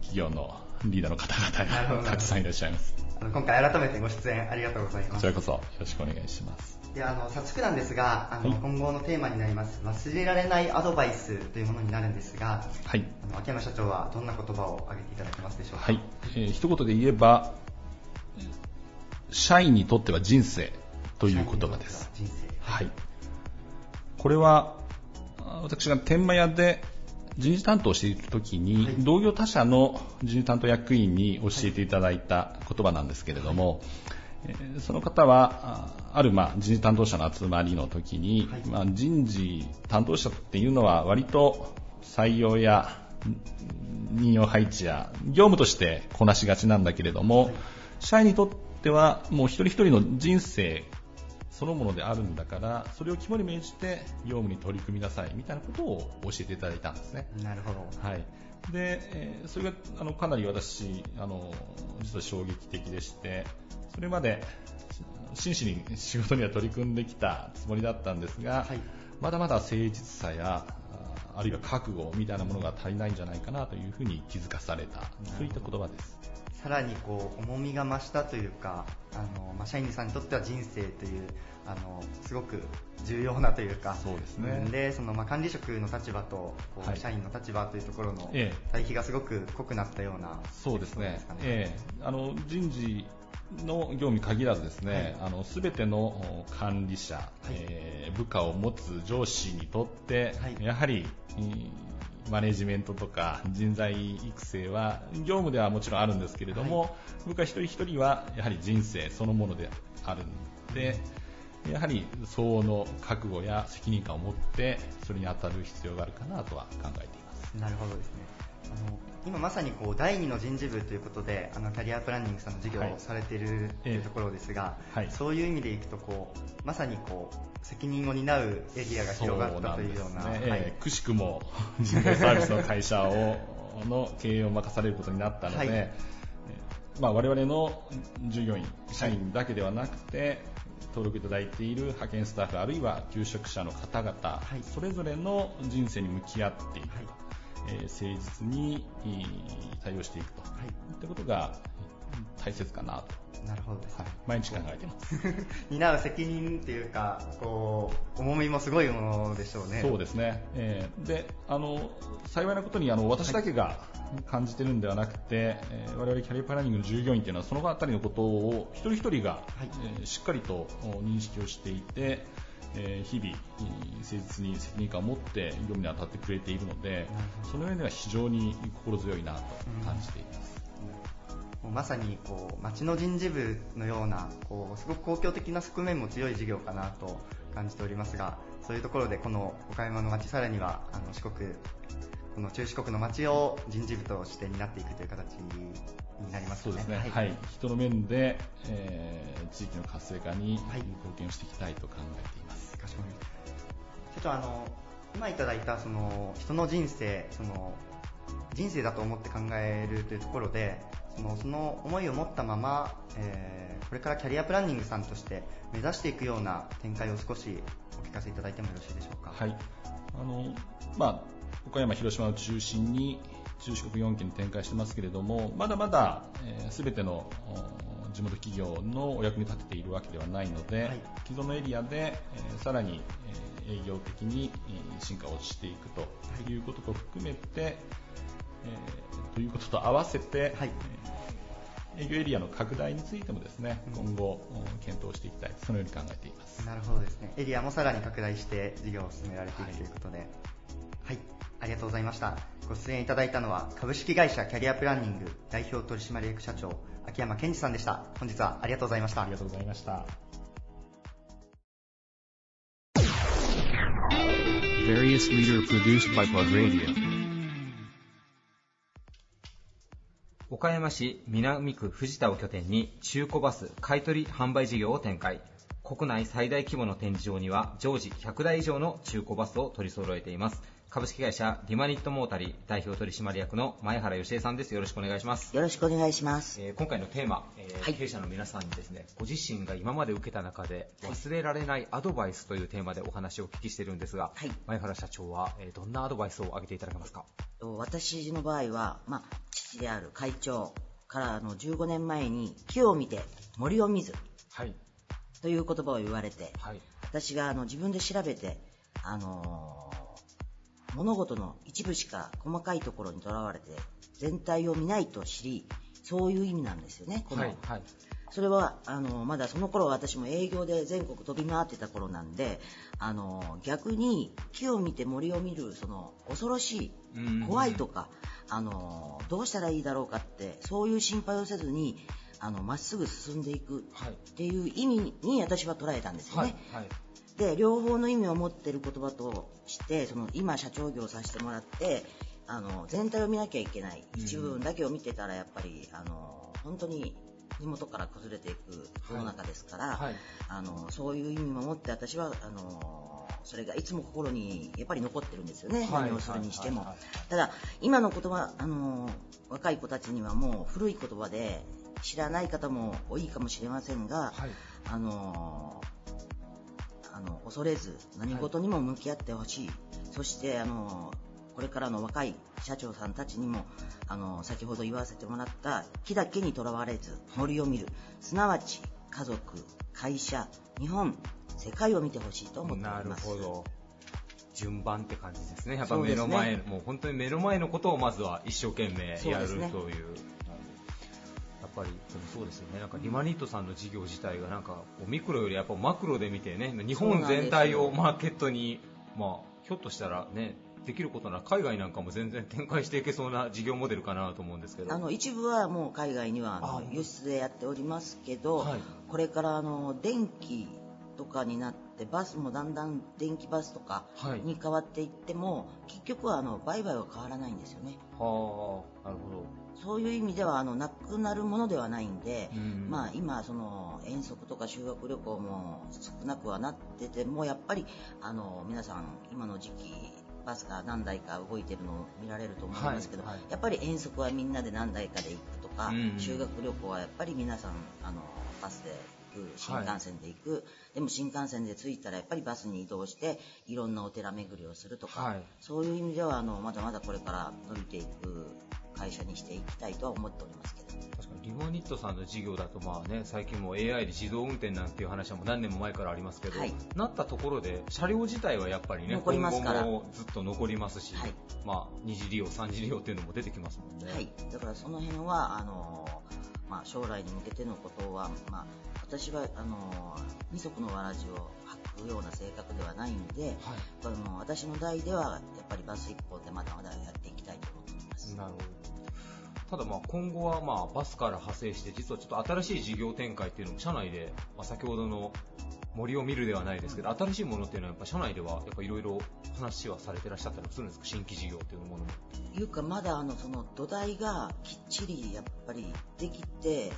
企業のリーダーの方々がたくさんいらっしゃいます。今回改めてご出演ありがとうございます。こちらこそよろしくお願いします。であの早速なんですがあの、はい、今後のテーマになります忘れられないアドバイスというものになるんですが、はい、あの秋山社長はどんな言葉を挙げていただけますでしょうか、はい。えー、一言で言えば社員にとっては人生という言葉です。はい。これは、私が天満屋で人事担当している時に、はい、同業他社の人事担当役員に教えていただいた言葉なんですけれども、はい、その方は、あるまあ人事担当者の集まりの時に、はい、まあ、人事担当者っていうのは割と採用や任用配置や業務としてこなしがちなんだけれども、社員にとってはもう一人一人の人生そのものであるんだからそれを肝に銘じて業務に取り組みなさいみたいなことを教えていただいたんですね。なるほど。はい。で、えー、それがあのかなり私あの実は衝撃的でしてそれまで真摯に仕事には取り組んできたつもりだったんですが、はい、まだまだ誠実さやあるいは覚悟みたいなものが足りないんじゃないかなというふうに気づかされた。そういった言葉です。さらにこう重みが増したというかあの、まあ、社員さんにとっては人生というあのすごく重要なというかそうですね。でその、まあ、管理職の立場とこう、はい、社員の立場というところの対比がすごく濃くなったような、そうですね、ね。ええ、あの人事の業務に限らずですね、はい、あの全ての管理者、はい、えー、部下を持つ上司にとって、はい、やはり、マネジメントとか人材育成は業務ではもちろんあるんですけれども、はい、部下一人一人はやはり人生そのものであるので、やはり相応の覚悟や責任感を持ってそれに当たる必要があるかなとは考えています。なるほどですね。あの今まさにこう第2の人事部ということであのキャリアプランニングさんの授業をされているというところですが、はい、そういう意味でいくとこうまさにこう責任を担うエリアが広がったというような、ね。はい、くしくも 人材サービスの会社をの経営を任されることになったので、はい、まあ、我々の従業員、社員だけではなくて、登録いただいている派遣スタッフあるいは求職者の方々、はい、それぞれの人生に向き合っていく。と、はい、えー、誠実に対応していくと、はい、いったことが大切かなと。なるほどです。ね。はい。毎日考えてます。担う責任っていうかこう重みもすごいものでしょうね。そうですね、えー、であの幸いなことにあの私だけが感じてるんではなくて、はい、えー、我々キャリアプランニングの従業員というのはそのあたりのことを一人一人が、はい、えー、しっかりと認識をしていて、えー、日々、誠実に責任感を持って業務に当たってくれているので、その上では非常に心強いなと感じています。うん、まさにこう町の人事部のようなこうすごく公共的な側面も強い事業かなと感じておりますがそういうところでこの岡山の町さらにはあの四国この中四国の町を人事部として担っていくという形になりますね。そうですね。はい。人の面で、えー、地域の活性化に貢献をしていきたいと考えています。はい、かしこまりました。ちょっとあの今いただいたその人の人生その人生だと思って考えるというところでそのその思いを持ったまま、えー、これからキャリアプランニングさんとして目指していくような展開を少しお聞かせいただいてもよろしいでしょうか？はい。あのまあ岡山、広島を中心に中四国4県に展開してますけれども、まだまだ、えー、全ての地元企業のお役に立てているわけではないので、はい、既存のエリアで、えー、さらに、えー、営業的に進化をしていくとい。うことと含めて、えー、ということと合わせて、はい、営業エリアの拡大についてもですね、今後、検討していきたい、そのように考えています。なるほどですね。エリアもさらに拡大して事業を進められていくということで、はい、はい。ありがとうございました。ご出演いただいたのは、株式会社キャリアプランニング代表取締役社長、秋山健二さんでした。本日はありがとうございました。ありがとうございました。岡山市南区藤田を拠点に中古バス買取販売事業を展開。国内最大規模の展示場には常時100台以上の中古バスを取り揃えています。株式会社リマニットモータリー代表取締役の前原芳恵さんです。よろしくお願いします。よろしくお願いします。えー、今回のテーマ、えーはい、経営者の皆さんにですね、ご自身が今まで受けた中で忘れられないアドバイスというテーマでお話をお聞きしているんですが、はい、前原社長は、えー、どんなアドバイスを挙げていただけますか？私の場合は、まあ、父である会長からの15年前に木を見て森を見ず、はい、という言葉を言われて、はい、私があの自分で調べて、あのー物事の一部しか細かいところにとらわれて全体を見ないと知りそういう意味なんですよねこの、はいはい、それはあのまだその頃私も営業で全国飛び回ってた頃なんであの逆に木を見て森を見るその恐ろしい怖いとかあのどうしたらいいだろうかってそういう心配をせずにあのまっすぐ進んでいくっていう意味に私は捉えたんですよね。はいはいで両方の意味を持ってる言葉としてその今社長業させてもらってあの全体を見なきゃいけない。一部分だけを見てたらやっぱりあの本当に根元から崩れていく世の中ですから、はい。はい、あのそういう意味も持って私はあのそれがいつも心にやっぱり残ってるんですよね、はい、何をするにしても、ただ今の言葉あの若い子たちにはもう古い言葉で知らない方も多いかもしれませんが、あのあの恐れず何事にも向き合ってほしい、はい、そしてあのこれからの若い社長さんたちにもあの先ほど言わせてもらった木だけにとらわれず森を見る。すなわち家族会社日本世界を見てほしいと思っております。なるほど。順番って感じですね。やっぱ目の前、ね、もう本当に目の前のことをまずは一生懸命やるという。ぱりそうですよね。なんかリマニットさんの事業自体がなんかミクロよりやっぱマクロで見てね日本全体をマーケットにまあひょっとしたらねできることなら海外なんかも全然展開していけそうな事業モデルかなと思うんですけど。あの一部はもう海外には輸出でやっておりますけど、はい、これからあの電気とかになってバスもだんだん電気バスとかに変わっていっても、はい、結局はあの売買は変わらないんですよね。はあなるほどそういう意味ではあのなくなるものではないんで、うん、まあ、今、その遠足とか修学旅行も少なくはなっててもやっぱりあの皆さん、今の時期バスが何台か動いてるのを見られると思いますけど、はい。はい、やっぱり遠足はみんなで何台かで行くとか、うん、修学旅行はやっぱり皆さんあのバスで行く新幹線で行く、はい、でも新幹線で着いたらやっぱりバスに移動していろんなお寺巡りをするとか、はい、そういう意味ではあのまだまだこれから伸びていく会社にしていきたいとは思っておりますけど。確かにリマニットさんの事業だと、まあね、最近も AI で自動運転なんていう話はもう何年も前からありますけど、はい、なったところで車両自体はやっぱりね残りますから今後もずっと残りますし、はい、まあ、二次利用、三次利用っていうのも出てきますもんね。はい、だからその辺はあのまあ、将来に向けてのことは、まあ、私はあの二足のわらじを履くような性格ではないので、はい、この私の代ではやっぱりバス一本でまだまだやっていきたいと思っています。なるほどただまあ今後はまあバスから派生して実はちょっと新しい事業展開っていうのも社内で、まあ、先ほどの森を見るではないですけど新しいものっていうのはやっぱ社内ではやっぱいろいろ話はされてらっしゃったりするんですか？新規事業っていうものも。いうかまだあのその土台がきっちりやっぱりできて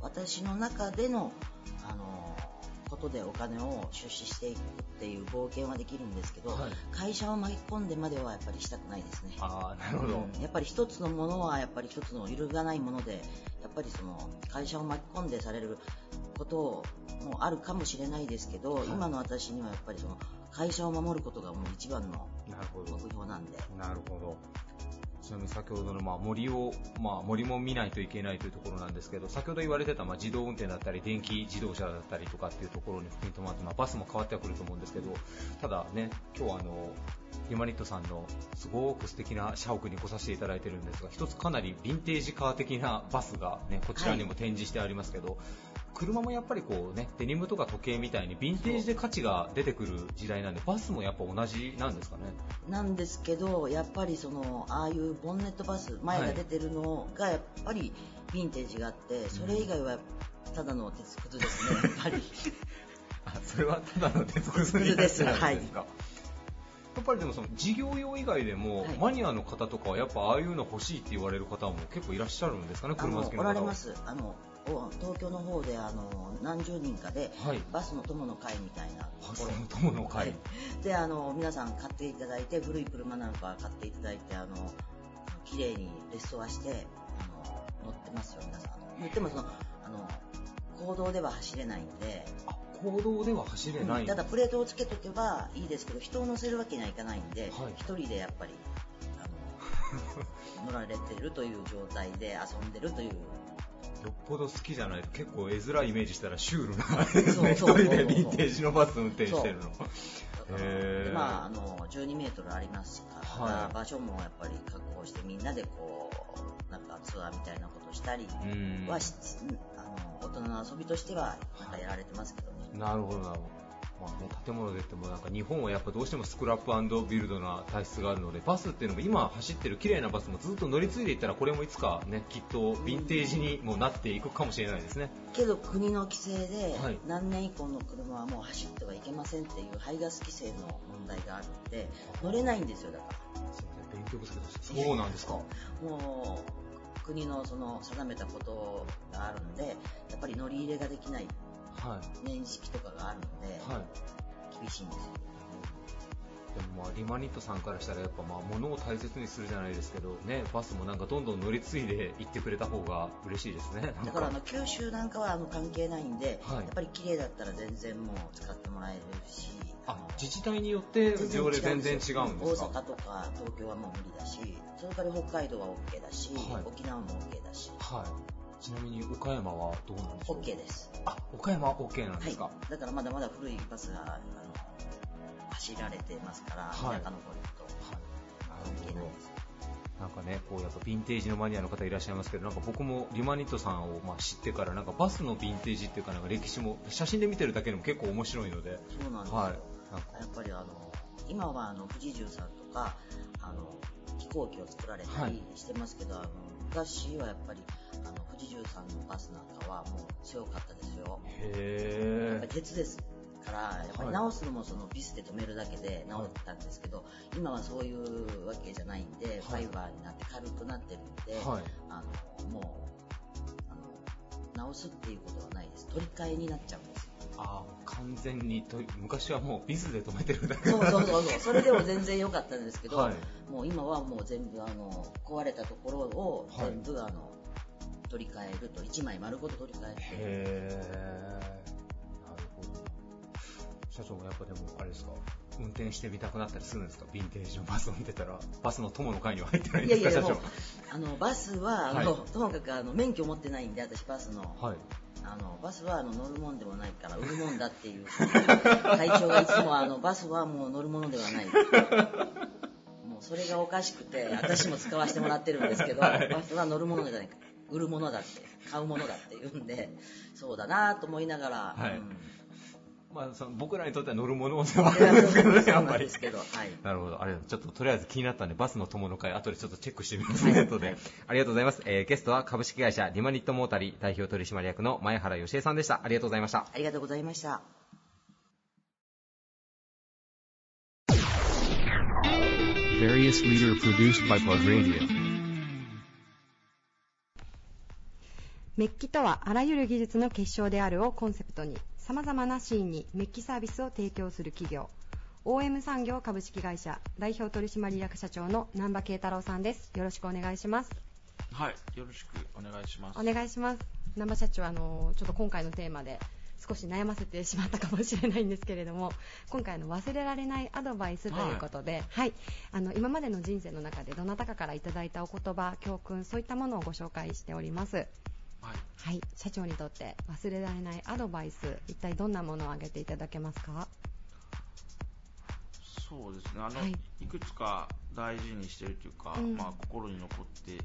私の中でのあのことでお金を出資していくっていう冒険はできるんですけど、はい、会社を巻き込んでまではやっぱりしたくないですね。あなるほど、うん、やっぱり一つのものはやっぱり一つの揺るがないもので、やっぱりその会社を巻き込んでされることもあるかもしれないですけど、はい、今の私にはやっぱりその会社を守ることがもう一番の目標なんで。なるほど。ちなみに先ほどのまあ森を、まあ、森も見ないといけないというところなんですけど先ほど言われてたまあ自動運転だったり電気自動車だったりとかっていうところに含み止まって、まあ、バスも変わってはくると思うんですけどただね今日はあのユマニットさんのすごく素敵な社屋に来させていただいてるんですが一つかなりヴィンテージカー的なバスが、ね、こちらにも展示してありますけど、はい車もやっぱりこうねデニムとか時計みたいにヴィンテージで価値が出てくる時代なんでバスもやっぱ同じなんですかね？なんですけどやっぱりそのああいうボンネットバス前が出てるのがやっぱりヴィンテージがあって、それ以外はただの鉄くずですね、やっぱり。あそれはただの鉄くずですか、はい。やっぱりでもその事業用以外でも、はい、マニアの方とかはやっぱああいうの欲しいって言われる方も結構いらっしゃるんですかね、車好きの方おられます。あの東京の方であの何十人かで、はい、バスの友の会みたいな。バスの友の会、であの皆さん買っていただいて古い車なんか買っていただいてあの綺麗にレストアしてあの乗ってますよ皆さん。言ってもそのあの公道では走れないんで。公道では走れない、うん、ただプレートをつけとけばいいですけど人を乗せるわけにはいかないんで、一、はい、人でやっぱりあの 乗られてるという状態で遊んでるというよっぽど好きじゃないと結構絵面イメージしたらシュールな一人でヴィンテージのバス運転してるの。まあ、あの12メートルありますから、はい、場所もやっぱり確保してみんなでこうなんかツアーみたいなことしたりはあの大人の遊びとしてはなんかやられてますけどね。なるほどなるほど。まあね、建物で言ってもなんか日本はやっぱどうしてもスクラップビルドな体質があるのでバスっていうのも今走ってる綺麗なバスもずっと乗り継いでいったらこれもいつかねきっとヴィンテージにもなっていくかもしれないですね。けど国の規制で何年以降の車はもう走ってはいけませんっていう排ガス規制の問題があるので乗れないんですよだから。勉強不足です。そうなんですか。もう国のその定めたことがあるんでやっぱり乗り入れができない年式とかがあるので、はい、厳しいんですよ。でもまあリマニットさんからしたらやっぱまあ物を大切にするじゃないですけどねバスもなんかどんどん乗り継いで 行ってくれた方が嬉しいですね。だからあの九州なんかはあの関係ないんで、はい、やっぱり綺麗だったら全然もう使ってもらえるしあ自治体によって条例全然違うんですか？大阪とか東京はもう無理だしそれから北海道は OK だし、はい、沖縄も OK だし、はいちなみに岡山はどうなんでしょう ?OK です。あ、岡山は OK なんですか、はい、だからまだまだ古いバスが、あの、走られてますから、はい、田舎の方に行くと、はい、OK なんです。なんかね、こうやっぱヴィンテージのマニアの方いらっしゃいますけど、なんか僕もリマニットさんをまあ知ってから、なんかバスのヴィンテージっていうか、なんか歴史も写真で見てるだけでも結構面白いので。そうなんですよ。はい、やっぱりあの、今はあの富士重さんとか、あの、飛行機を作られたりしてますけど、はい、あの昔はやっぱりあのバスなんかはもう強かったですよ。へやっぱり鉄ですから、やっぱり直すのもそのビスで止めるだけで直ったんですけど、はい、今はそういうわけじゃないんで、はい、ファイバーになって軽くなってるんで、はい、あのもうあの直すっていうことはないです。取り替えになっちゃうんです。あ完全にと昔はもうビスで止めてるだけ。そうそうそうそう。それでも全然良かったんですけど、はい、もう今はもう全部あの壊れたところを全部、あの取り替えると1枚丸ごと取り替えるへえなるほど。社長もやっぱでもあれですか？運転してみたくなったりするんですか？ヴィンテージのバスを見てたら。バスの友の会には入ってないんですか？いやいやあのバスはあの、はい、ともかくあの免許持ってないんで私バスの、はい、あのバスはあの乗るもんでもないから売るもんだっていう。会長がいつもあのバスはもう乗るものではない。もうそれがおかしくて私も使わせてもらってるんですけど、はい、バスは乗るものじゃない売るものだって買うものだって言うんでそうだなと思いながら、はい、うんまあ、その僕らにとっては乗るものではあるんですけどね、やっぱり。なるほど。あれ、ちょっととりあえず気になったんで、バスの友の会、後でちょっとチェックしてみます、ネットで。ありがとうございます。えー、ゲストは株式会社リマニットモータリー代表取締役の前原義恵さんでした。ありがとうございました。ありがとうございました。メッキとはあらゆる技術の結晶であるをコンセプトにさまざまなシーンにメッキサービスを提供する企業。OM 産業株式会社代表取締役社長の南波慶太郎さんです。よろしくお願いします。はいよろしくお願いします。お願いします。南波社長あのちょっと今回のテーマで少し悩ませてしまったかもしれないんですけれども今回の忘れられないアドバイスということで、はい、はい、あの今までの人生の中でどなたかからいただいたお言葉教訓そういったものをご紹介しておりますはい、はい、社長にとって忘れられないアドバイス一体どんなものを挙げていただけますか？そうですね。あの、はい、いくつか大事にしているというか、うん、まあ、心に残っている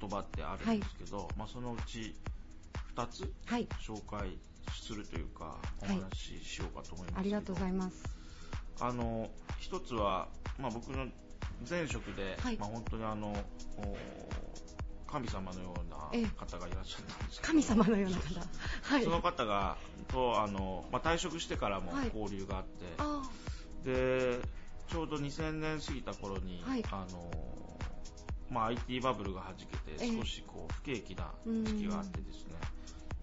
言葉ってあるんですけど、はい、まあ、そのうち2つ紹介するというか、お話ししようかと思いますありがとうございます。あの1つは、まあ、僕の前職で、まあ、本当にあの神様のような方がいらっしゃったんです神様のような方。はい、その方がとあの、まあ、退職してからも交流があって、はい、でちょうど2000年過ぎた頃に、はい、あのまあ、IT バブルがはじけて少しこう不景気な時期があってですね、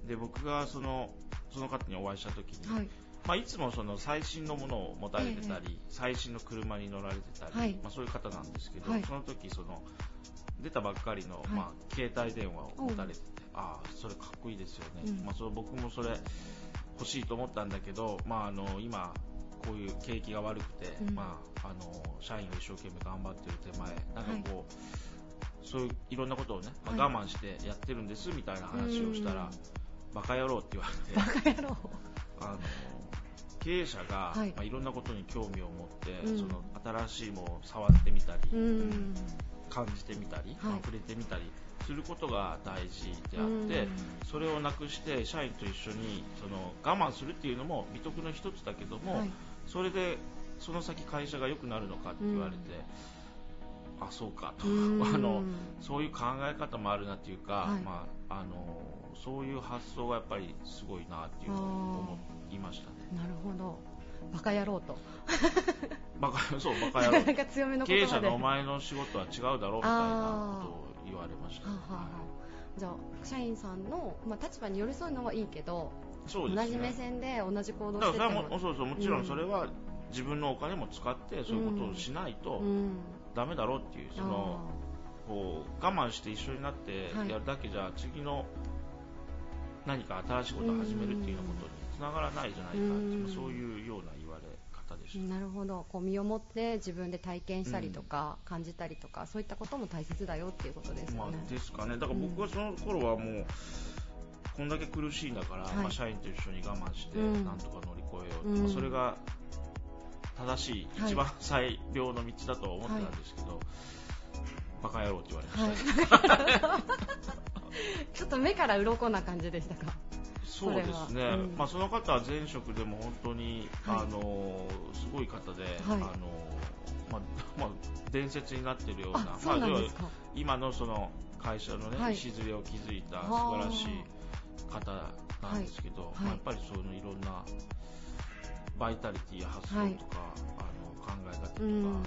で僕がそのその方にお会いした時に、はい。まあ、いつもその最新のものを持たれてたり、最新の車に乗られてたり、まあ、そういう方なんですけど、その時その出たばっかりの、はい、まあ、携帯電話を持たれてて、ああ、それかっこいいですよね、うん、まあ、それ僕もそれ欲しいと思ったんだけど、まあ、あの今、こういう景気が悪くて、うん、まあ、あの社員が一生懸命頑張ってる手前、なんかこう、はい、そういういろんなことをね、まあ、我慢してやってるんですみたいな話をしたら、はい、バカ野郎って言われて、あの経営者が、はい。まあ、いろんなことに興味を持って、うん、その新しいものを触ってみたり、うん感じてみたり、はい、触れてみたりすることが大事であって、それをなくして社員と一緒にその我慢するっていうのも美徳の一つだけども、はい、それでその先会社が良くなるのかって言われて、あそうかと。あのそういう考え方もあるなっていうか、はい、まあ、あのそういう発想がやっぱりすごいなっていうのを思いましたね。なるほどバカ野郎と。バカそうバカ野郎。なんか強めの経営者のお前の仕事は違うだろうみたいなことを言われました、はあはあ、じゃあ社員さんの、まあ、立場に寄り添うのはいいけどね、同じ目線で同じ行動してても。そうそうもちろんそれは自分のお金も使ってそういうことをしないとダメだろうっていう、そのこう我慢して一緒になってやるだけじゃ、次の何か新しいことを始めるっていうようなことにつながらないじゃないかってそういうような言われ方でしたなるほど。こう身をもって自分で体験したりとか、うん、感じたりとかそういったことも大切だよっていうことですよね、まあ、ですかね。だから僕はその頃はもう、こんだけ苦しいんだから、はい、まあ、社員と一緒に我慢して、なんとか乗り越えよう、うん、まあ、それが正しい、一番最良の道だとは思ってたんですけど、はい、バカ野郎って言われました、はい、ちょっと目から鱗な感じでしたか？そうですね、うん、まあ、その方は前職でも本当に、はい、あのすごい方で、はい、あのまあまあ、伝説になっているような、まあ、今のその会社のね、はい、礎を築いた素晴らしい方なんですけど、まあ、やっぱりそのいろんなバイタリティや発想とか、あの考え方とか、あのま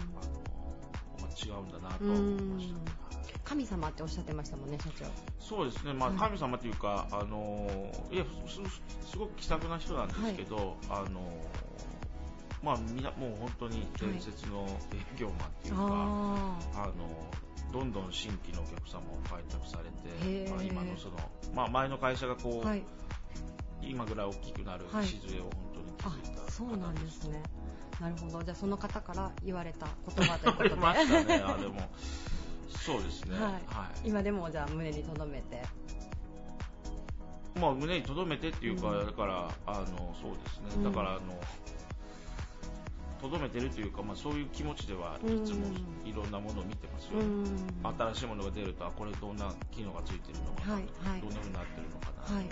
あ、違うんだなと思いました。ね。神様っておっしゃってましたもんね、社長。そうですね、まあ、神様というか、あのいやすごく気さくな人なんですけど、はい、あのまあ、みなもう本当に伝説の営業マンっていうか、はい、あのどんどん新規のお客様を開拓されて、まあ、今のその、まあ、前の会社がこう、はい、今ぐらい大きくなる礎を本当に築いた、そうなんですね。なるほど。じゃあその方から言われた言葉ということで。ましたね。あでもそうですね、はい、はい、今でもじゃあ胸に留めて。まあ胸に留めてっていうか、うん、だからあのそうですね、だからあのとどめてるというか、まあ、そういう気持ちではいつもいろんなものを見てますよ、ね、新しいものが出るとこれどんな機能がついてるのかな、はいはい、どんなふうになってるのかなとか、はい、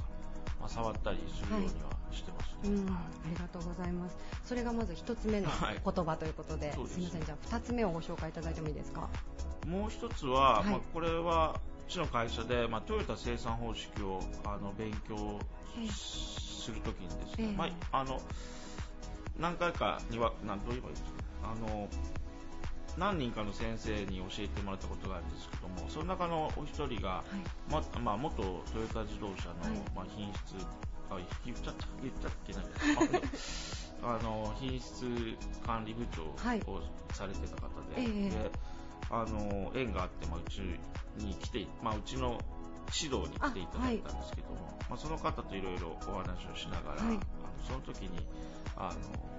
まあ、触ったりするようにはしてますね、はい、ありがとうございます。それがまず1つ目の言葉ということで,、すみません。じゃあ2つ目をご紹介いただいてもいいですか？もう1つは、まあ、これはうちの会社で、まあ、トヨタ生産方式をあの勉強するときにですね、えー、まあ、あの何回かには何どう言えばいいですか？あの何人かの先生に教えてもらったことがあるんですけどもその中のお一人が、はい。ままあ、元トヨタ自動車の、はい、まあ、品質あ言っちゃった言っちゃっけない。あの品質管理部長をされてた方ではい、であの縁があって、まあ、うちに来て、まあ、うちの指導に来ていただいたんですけども、まあ、その方といろいろお話をしながら、あのその時にあの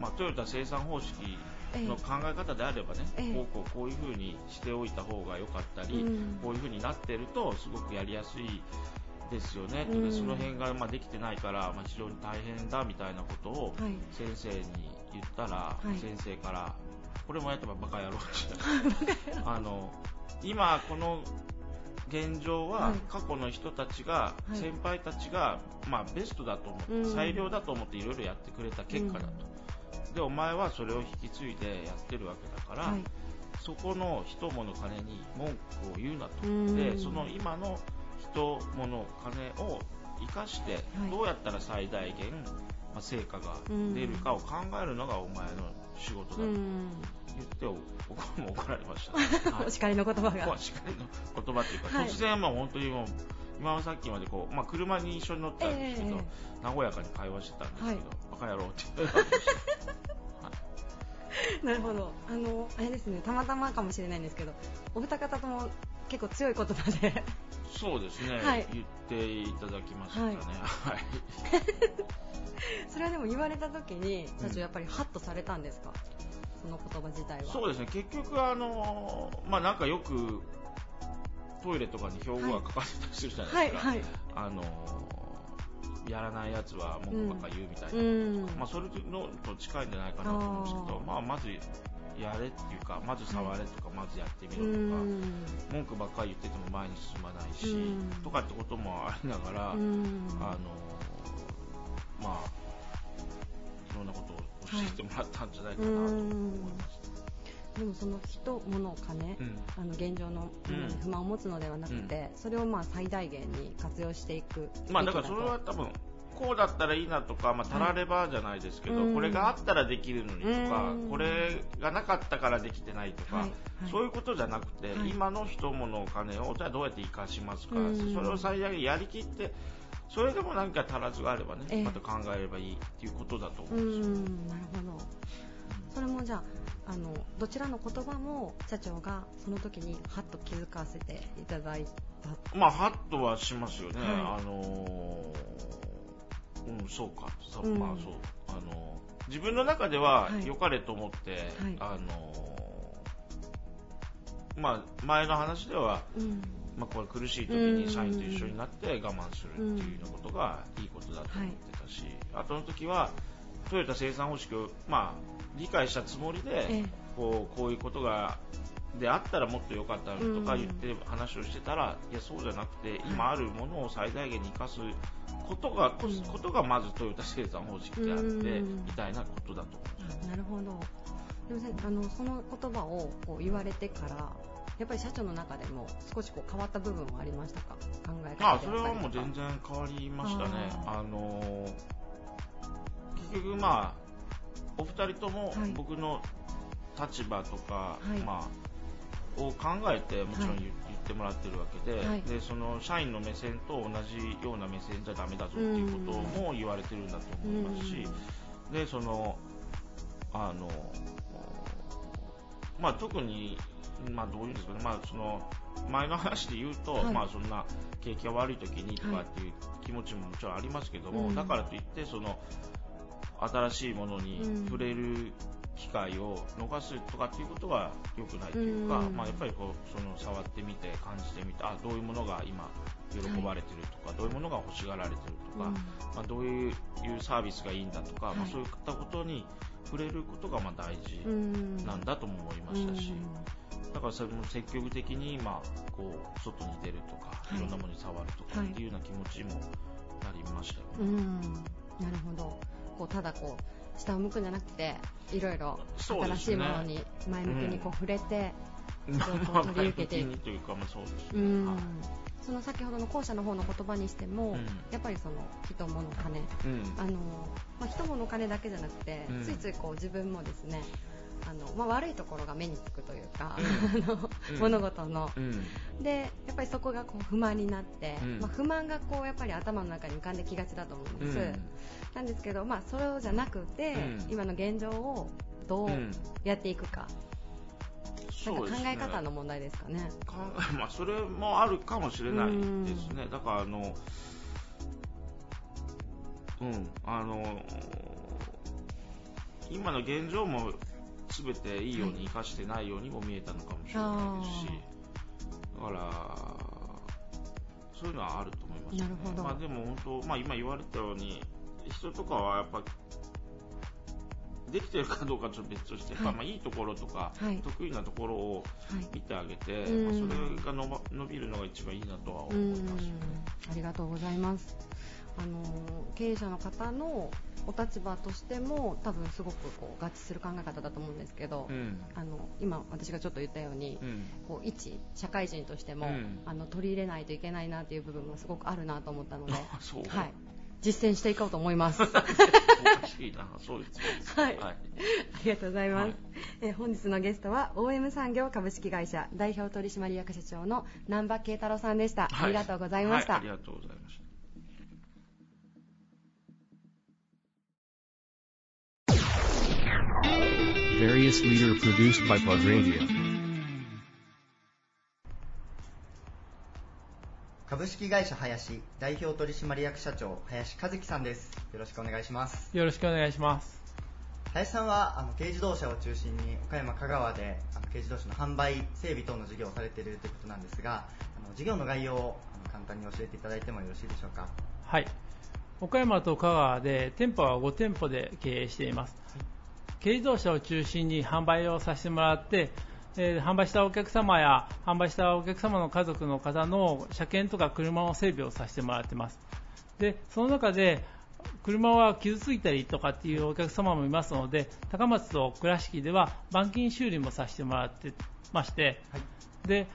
まあ、トヨタ生産方式の考え方であればね、ええ、こうこうこういう風にしておいた方が良かったり、うん、こういう風になってるとすごくやりやすいですよね、うん、その辺がまあできてないから、まあ、非常に大変だみたいなことを先生に言ったら、はい、先生からこれもやったらバカ野郎ってあの今この現状は過去の人たちが、先輩たちが、まあ、ベストだと思って、最良だと思っていろいろやってくれた結果だと、でお前はそれを引き継いでやってるわけだから、はい、そこの人物金に文句を言うなと、でその今の人物金を生かしてどうやったら最大限、まあ、成果が出るかを考えるのがお前の仕事だと。言って僕も 怒られました、はい、お叱りの言葉が。お叱りの言葉っていうか、はい、突然まあ本当にもう今はさっきまでこう、まあ、車に一緒に乗ったんですけど、えー、和やかに会話してたんですけど、はい、バカ野郎って言って なるほど。あのあれですねたまたまかもしれないんですけどお二方とも結構強い言葉で。そうですね、はい、言っていただきましたね、はい、それはでも言われた時に社長やっぱりハッとされたんですか、うん、その言葉自体は。そうですね。結局あのまあなんかよくトイレとかに標語が書かれたりするじゃないですか、はいはい、あのやらないやつは文句ばっか言うみたいな、うん、まあ、それのと近いんじゃないかなと思うんですけど、まあ、まずやれっていうかまず触れとか、まずやってみろとか、文句ばっかり言ってても前に進まないし、とかってこともありながら、あのまあいろんなことを教えてもらったんじゃないかなと思います。でもその人、物、金、うん、あの現状のものに不満を持つのではなくて、うん、それをまあ最大限に活用していくまあだからそれは多分こうだったらいいなとか、まあ、たらればじゃないですけど、はい、これがあったらできるのにとか、これがなかったからできてないとか、はい。はい、そういうことじゃなくて、今の人物お金をじゃあどうやって生かしますか、それを最大限やりきってそれでも何か足らずがあればね、また考えればいいっていうことだと思うんですよ。なるほど。それもじゃああのどちらの言葉も社長がその時にハッと気づかせていただいた。まあハッとはしますよね、はい、あのうんそうか。そう、うん、まあそう。あの自分の中では良かれと思って、はい、あのまあ前の話では、うんまあ、これ苦しい時に社員と一緒になって我慢するっていうようなことがいいことだと思ってたし、はい、後の時はトヨタ生産方式を、まあ、理解したつもりで、こうこういうことがであったらもっと良かったのとか言って話をしてたら、いやそうじゃなくて今あるものを最大限に生かすことが、ことがまずトヨタ生産方式であって、みたいなことだと思います。なるほど。でもあのその言葉をこう言われてからやっぱり社長の中でも少しこう変わった部分はありましたか？考え方あそれはもう全然変わりましたね。あの結局まあお二人とも僕の立場とか、はい、まあ、を考えてもちろん言,、ってもらってるわけではい、でその社員の目線と同じような目線じゃダメだぞっていうことも言われてるんだと思いますし、でそのあの、まあ、特に、まあ、どういうんですかね、まあ、その前の話で言うと、はい、まあ、そんな景気が悪い時にとかっていう気持ちももちろんありますけども、だからといってその新しいものに触れる機会を逃すとかっていうことは良くないというか、まあ、やっぱりこうその触ってみて感じてみてあどういうものが今喜ばれてるとか、はい、どういうものが欲しがられてるとか、まあ、どういうサービスがいいんだとか、はい、まあ、そういったことに触れることがまあ大事なんだとも思いましたし。だからそれも積極的に、まあ、こう外に出るとか、い、ろんなものに触るとかっていうような気持ちもなりましたよね。なるほど。こうただこう下を向くんじゃなくていろいろ新しいものに前向きにこう触れて、うん、取り受けて。いくというか、まあ、そうですね、うん。はい、その先ほどの後者の方の言葉にしても、うん、やっぱりその人物金、あのまあ、人物金だけじゃなくて、ついついこう自分もですねあのまあ、悪いところが目につくというか、うん、物事の、うん、でやっぱりそこがこう不満になって、まあ、不満がこうやっぱり頭の中に浮かんできがちだと思うんです、なんですけど、まあ、それじゃなくて、今の現状をどうやっていくか、なんか考え方の問題ですかね。ね まあ、それもあるかもしれないですね。だからあの、うん、あの今の現状も全ていいように生かしてないようにも見えたのかもしれないですし、だからそういうのはあると思います、ね、なるほど。まあ、でも本当、まあ、今言われたように人とかはやっぱできてるかどうかちょっと別として、はい。まあ、いいところとか、はい、得意なところを見てあげて、はい、まあ、それが伸伸びるのが一番いいなとは思います、ね、ありがとうございますあの経営者の方のお立場としても多分すごくこう合致する考え方だと思うんですけど、うん、あの今、私がちょっと言ったように、うん、こう一社会人としても、うん、あの取り入れないといけないなという部分もすごくあるなと思ったので、はい、実践していこうと思います。いな、そうです、はい、はい。ありがとうございます。はい、え本日のゲストは OM 産業株式会社代表取締役社長の南波慶太郎さんでした。ありがとうございました。ありがとうございました。Various leader produced by Plug Radio. 株式会社林代表取締役社長林和樹さんです。よろしくお願いします。よろしくお願いします。林さんはあの軽自動車を中心に岡山香川であの軽自動車の販売整備等の事業をされているということなんですがあの事業の概要をあの簡単に教えていただいてもよろしいでしょうか？はい。岡山と香川で店舗は5店舗で経営しています、はい軽自動車を中心に販売をさせてもらって、えー、販売したお客様や販売したお客様の家族の方の車検とか車の整備をさせてもらってます。でその中で車は傷ついたりとかっていうお客様もいますので高松と倉敷では板金修理もさせてもらってまして、はい、で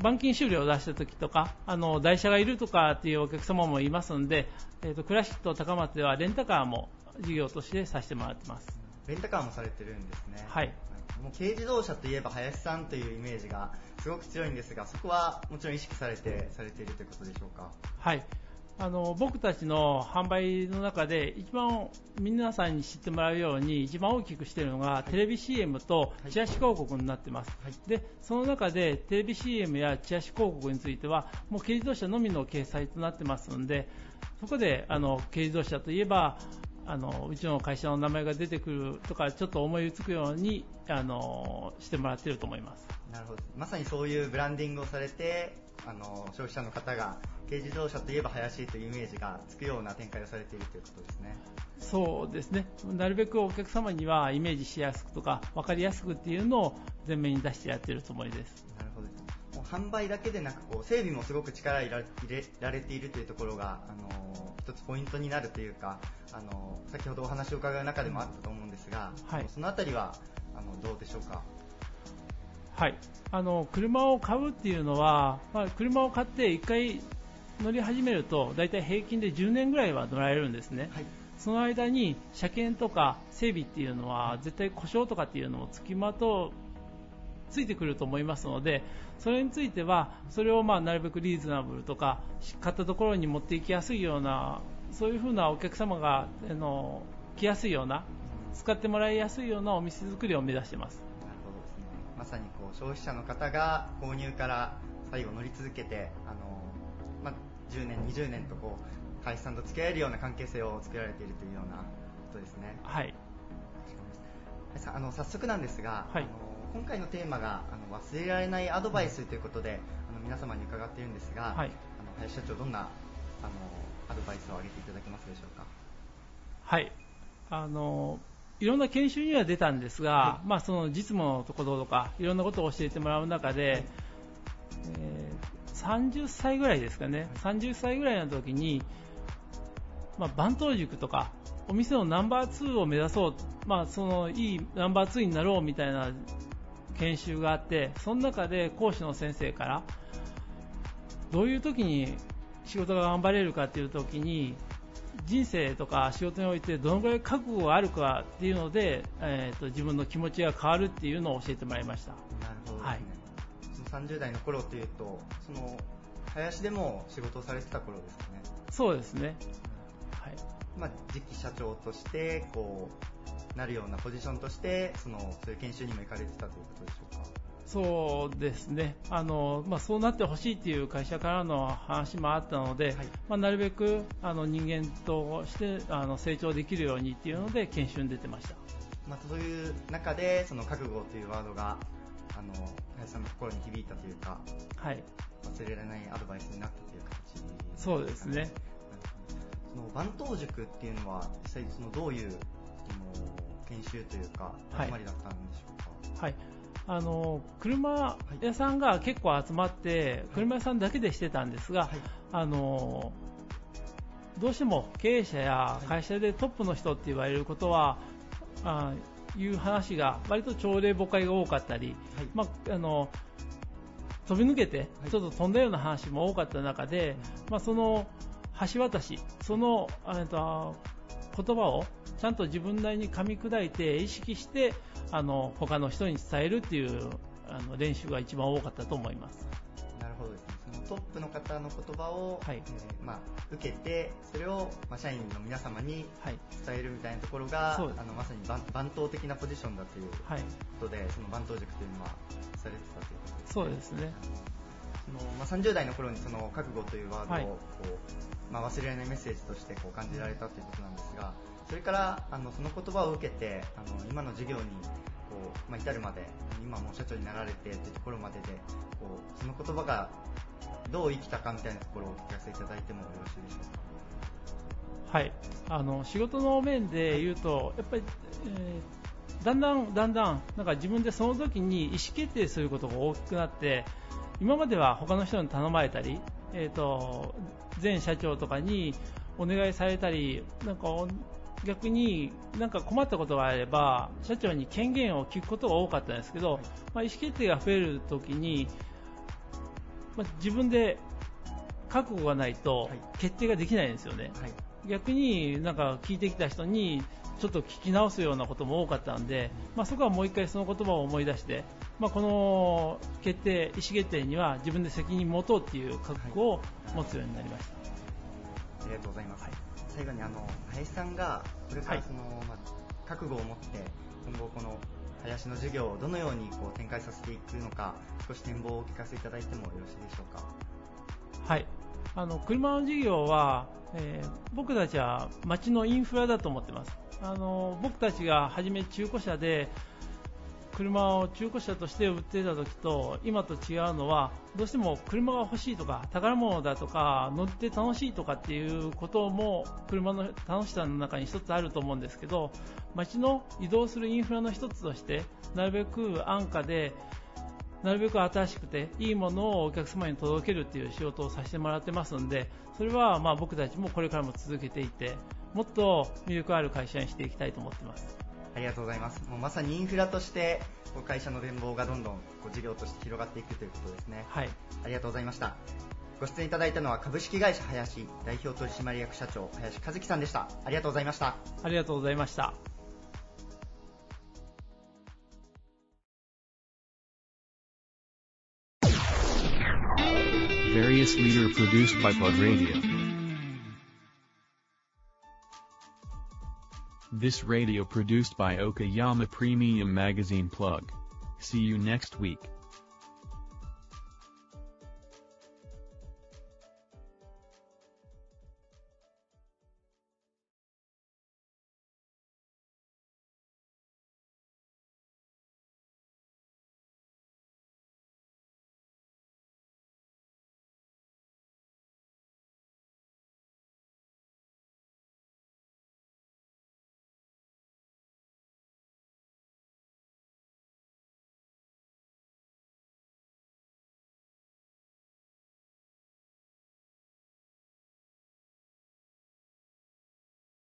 板金修理を出した時とかあの台車がいるとかっていうお客様もいますので、えーと倉敷と高松ではレンタカーも事業としてさせてもらってますレンタカーもされてるんですね。はい。もう軽自動車といえば林さんというイメージがすごく強いんですが、そこはもちろん意識されてされているということでしょうか？はい。あの僕たちの販売の中で一番皆さんに知ってもらうように一番大きくしているのが、はい、テレビ CM とチラシ広告になっています、はい、でその中でテレビ CM やチラシ広告についてはもう軽自動車のみの掲載となっていますのでそこであの軽自動車といえばあのうちの会社の名前が出てくるとかちょっと思いつくようにあのしてもらっていると思います。なるほど。まさにそういうブランディングをされてあの消費者の方が軽自動車といえば林というイメージがつくような展開をされているということですね。そうですね。なるべくお客様にはイメージしやすくとか分かりやすくっていうのを前面に出してやっているつもりですもう販売だけでなくこう整備もすごく力入れられているというところがあの一つポイントになるというかあの先ほどお話を伺う中でもあったと思うんですが、はい、そのあたりはあのどうでしょうか？はい、あの車を買うっていうのは、まあ、車を買って1回乗り始めると大体平均で10年ぐらいは乗られるんですね、はい、その間に車検とか整備っていうのは絶対故障とかっていうのもつきまとついてくると思いますのでそれについてはそれをまあなるべくリーズナブルとか買ったところに持っていきやすいようなそういうふうなお客様があの来やすいような使ってもらいやすいようなお店作りを目指しています。なるほどですね。まさにこう消費者の方が購入から最後乗り続けてあの、まあ、10年20年とこう会社さんと付き合えるような関係性を作られているというようなことですね。はい。あの早速なんですが、はい、あの今回のテーマがあの忘れられないアドバイスということで、あの皆様に伺っているんですが、はい、あの林社長どんなあのアドバイスを挙げていただけますでしょうか？はい。あのいろんな研修には出たんですが、はい、まあ、その実務のところとかいろんなことを教えてもらう中で、はい、えー、30歳ぐらいですかね、はい、30歳ぐらいの時に、まあ、番頭塾とかお店のナンバー2を目指そう、まあ、そのいいナンバー2になろうみたいな研修があってその中で講師の先生からどういう時に仕事が頑張れるかっていう時に人生とか仕事においてどのぐらい覚悟があるかっていうので、えーと、自分の気持ちが変わるっていうのを教えてもらいました。なるほど、ね、はい、その30代の頃というとその林でも仕事をされてた頃ですかね。そうですね、はい。まあ、次期社長としてこうなるようなポジションとしてそのそういう研修にも行かれてたということでしょうか？そうですね、あのまあ、そうなってほしいという会社からの話もあったので、はい、まあ、なるべくあの人間としてあの成長できるようにというので研修に出てました、まあ、そういう中でその覚悟というワードがあの林さんの心に響いたというか、はい、忘れられないアドバイスになったという形、ね、そうですね。その番頭塾っていうのは実際そのどういう研修というか集まりだったんでしょうか、はい、はいあの車屋さんが結構集まって、車屋さんだけでしてたんですが、あのどうしても経営者や会社でトップの人って言われることは、あいう話が割と朝礼誤解が多かったり、まあ、あの飛び抜けてちょっと飛んだような話も多かった中で、まあ、その橋渡し、そのと言葉をちゃんと自分なりに噛み砕いて意識してあの他の人に伝えるっていうあの練習が一番多かったと思います。なるほど。そのトップの方の言葉を、はい、えー、まあ、受けて、それを、まあ、社員の皆様に伝えるみたいなところが、はい、あのまさに番頭的なポジションだということで、はい、その番頭塾というのはされてたということですね。そうですね。そのまあ、30代の頃にその覚悟というワードをこう、まあ、忘れられないメッセージとしてこう感じられたということなんですが、それからあのその言葉を受けてあの今の授業にこう、まあ、至るまで今もう社長になられてというところまででこうその言葉がどう生きたかみたいなところをお聞かせいただいてもよろしいでしょうか？はい、あの仕事の面で言うと、やっぱり、えー、だんだんだんだんなんか自分でその時に意思決定することが大きくなって今までは他の人に頼まれたり、えーと、前社長とかにお願いされたりなんか逆になんか困ったことがあれば社長に権限を聞くことが多かったんですけど、まあ、意思決定が増えるときに、まあ、自分で覚悟がないと決定ができないんですよね、はい、逆になんか聞いてきた人にちょっと聞き直すようなことも多かったんで、まあ、そこはもう一回その言葉を思い出して、まあ、この決定、意思決定には自分で責任を持とうという覚悟を持つようになりました。はい、ありがとうございます、はい。最後にあの林さんがこれからその、はい、まあ、覚悟を持って今後この林の授業をどのようにこう展開させていくのか少し展望をお聞かせいただいてもよろしいでしょうか。はいあの車の授業は、えー、僕たちは街のインフラだと思ってます。あの僕たちが初め中古車で車を中古車として売っていた時と今と違うのはどうしても車が欲しいとか宝物だとか乗って楽しいとかっていうことも車の楽しさの中に一つあると思うんですけど街の移動するインフラの一つとしてなるべく安価でなるべく新しくていいものをお客様に届けるっていう仕事をさせてもらってますのでそれはまあ僕たちもこれからも続けていてもっと魅力ある会社にしていきたいと思ってます。ありがとうございます。もうまさにインフラとして会社の展望がどんどんこう事業として広がっていくということですね。はい。ありがとうございました。ご出演いただいたのは株式会社林代表取締役社長林和樹さんでした。ありがとうございました。ありがとうございました。Various leader produced by Pod Radio. This radio produced by Okayama Premium Magazine Plug. See you next week.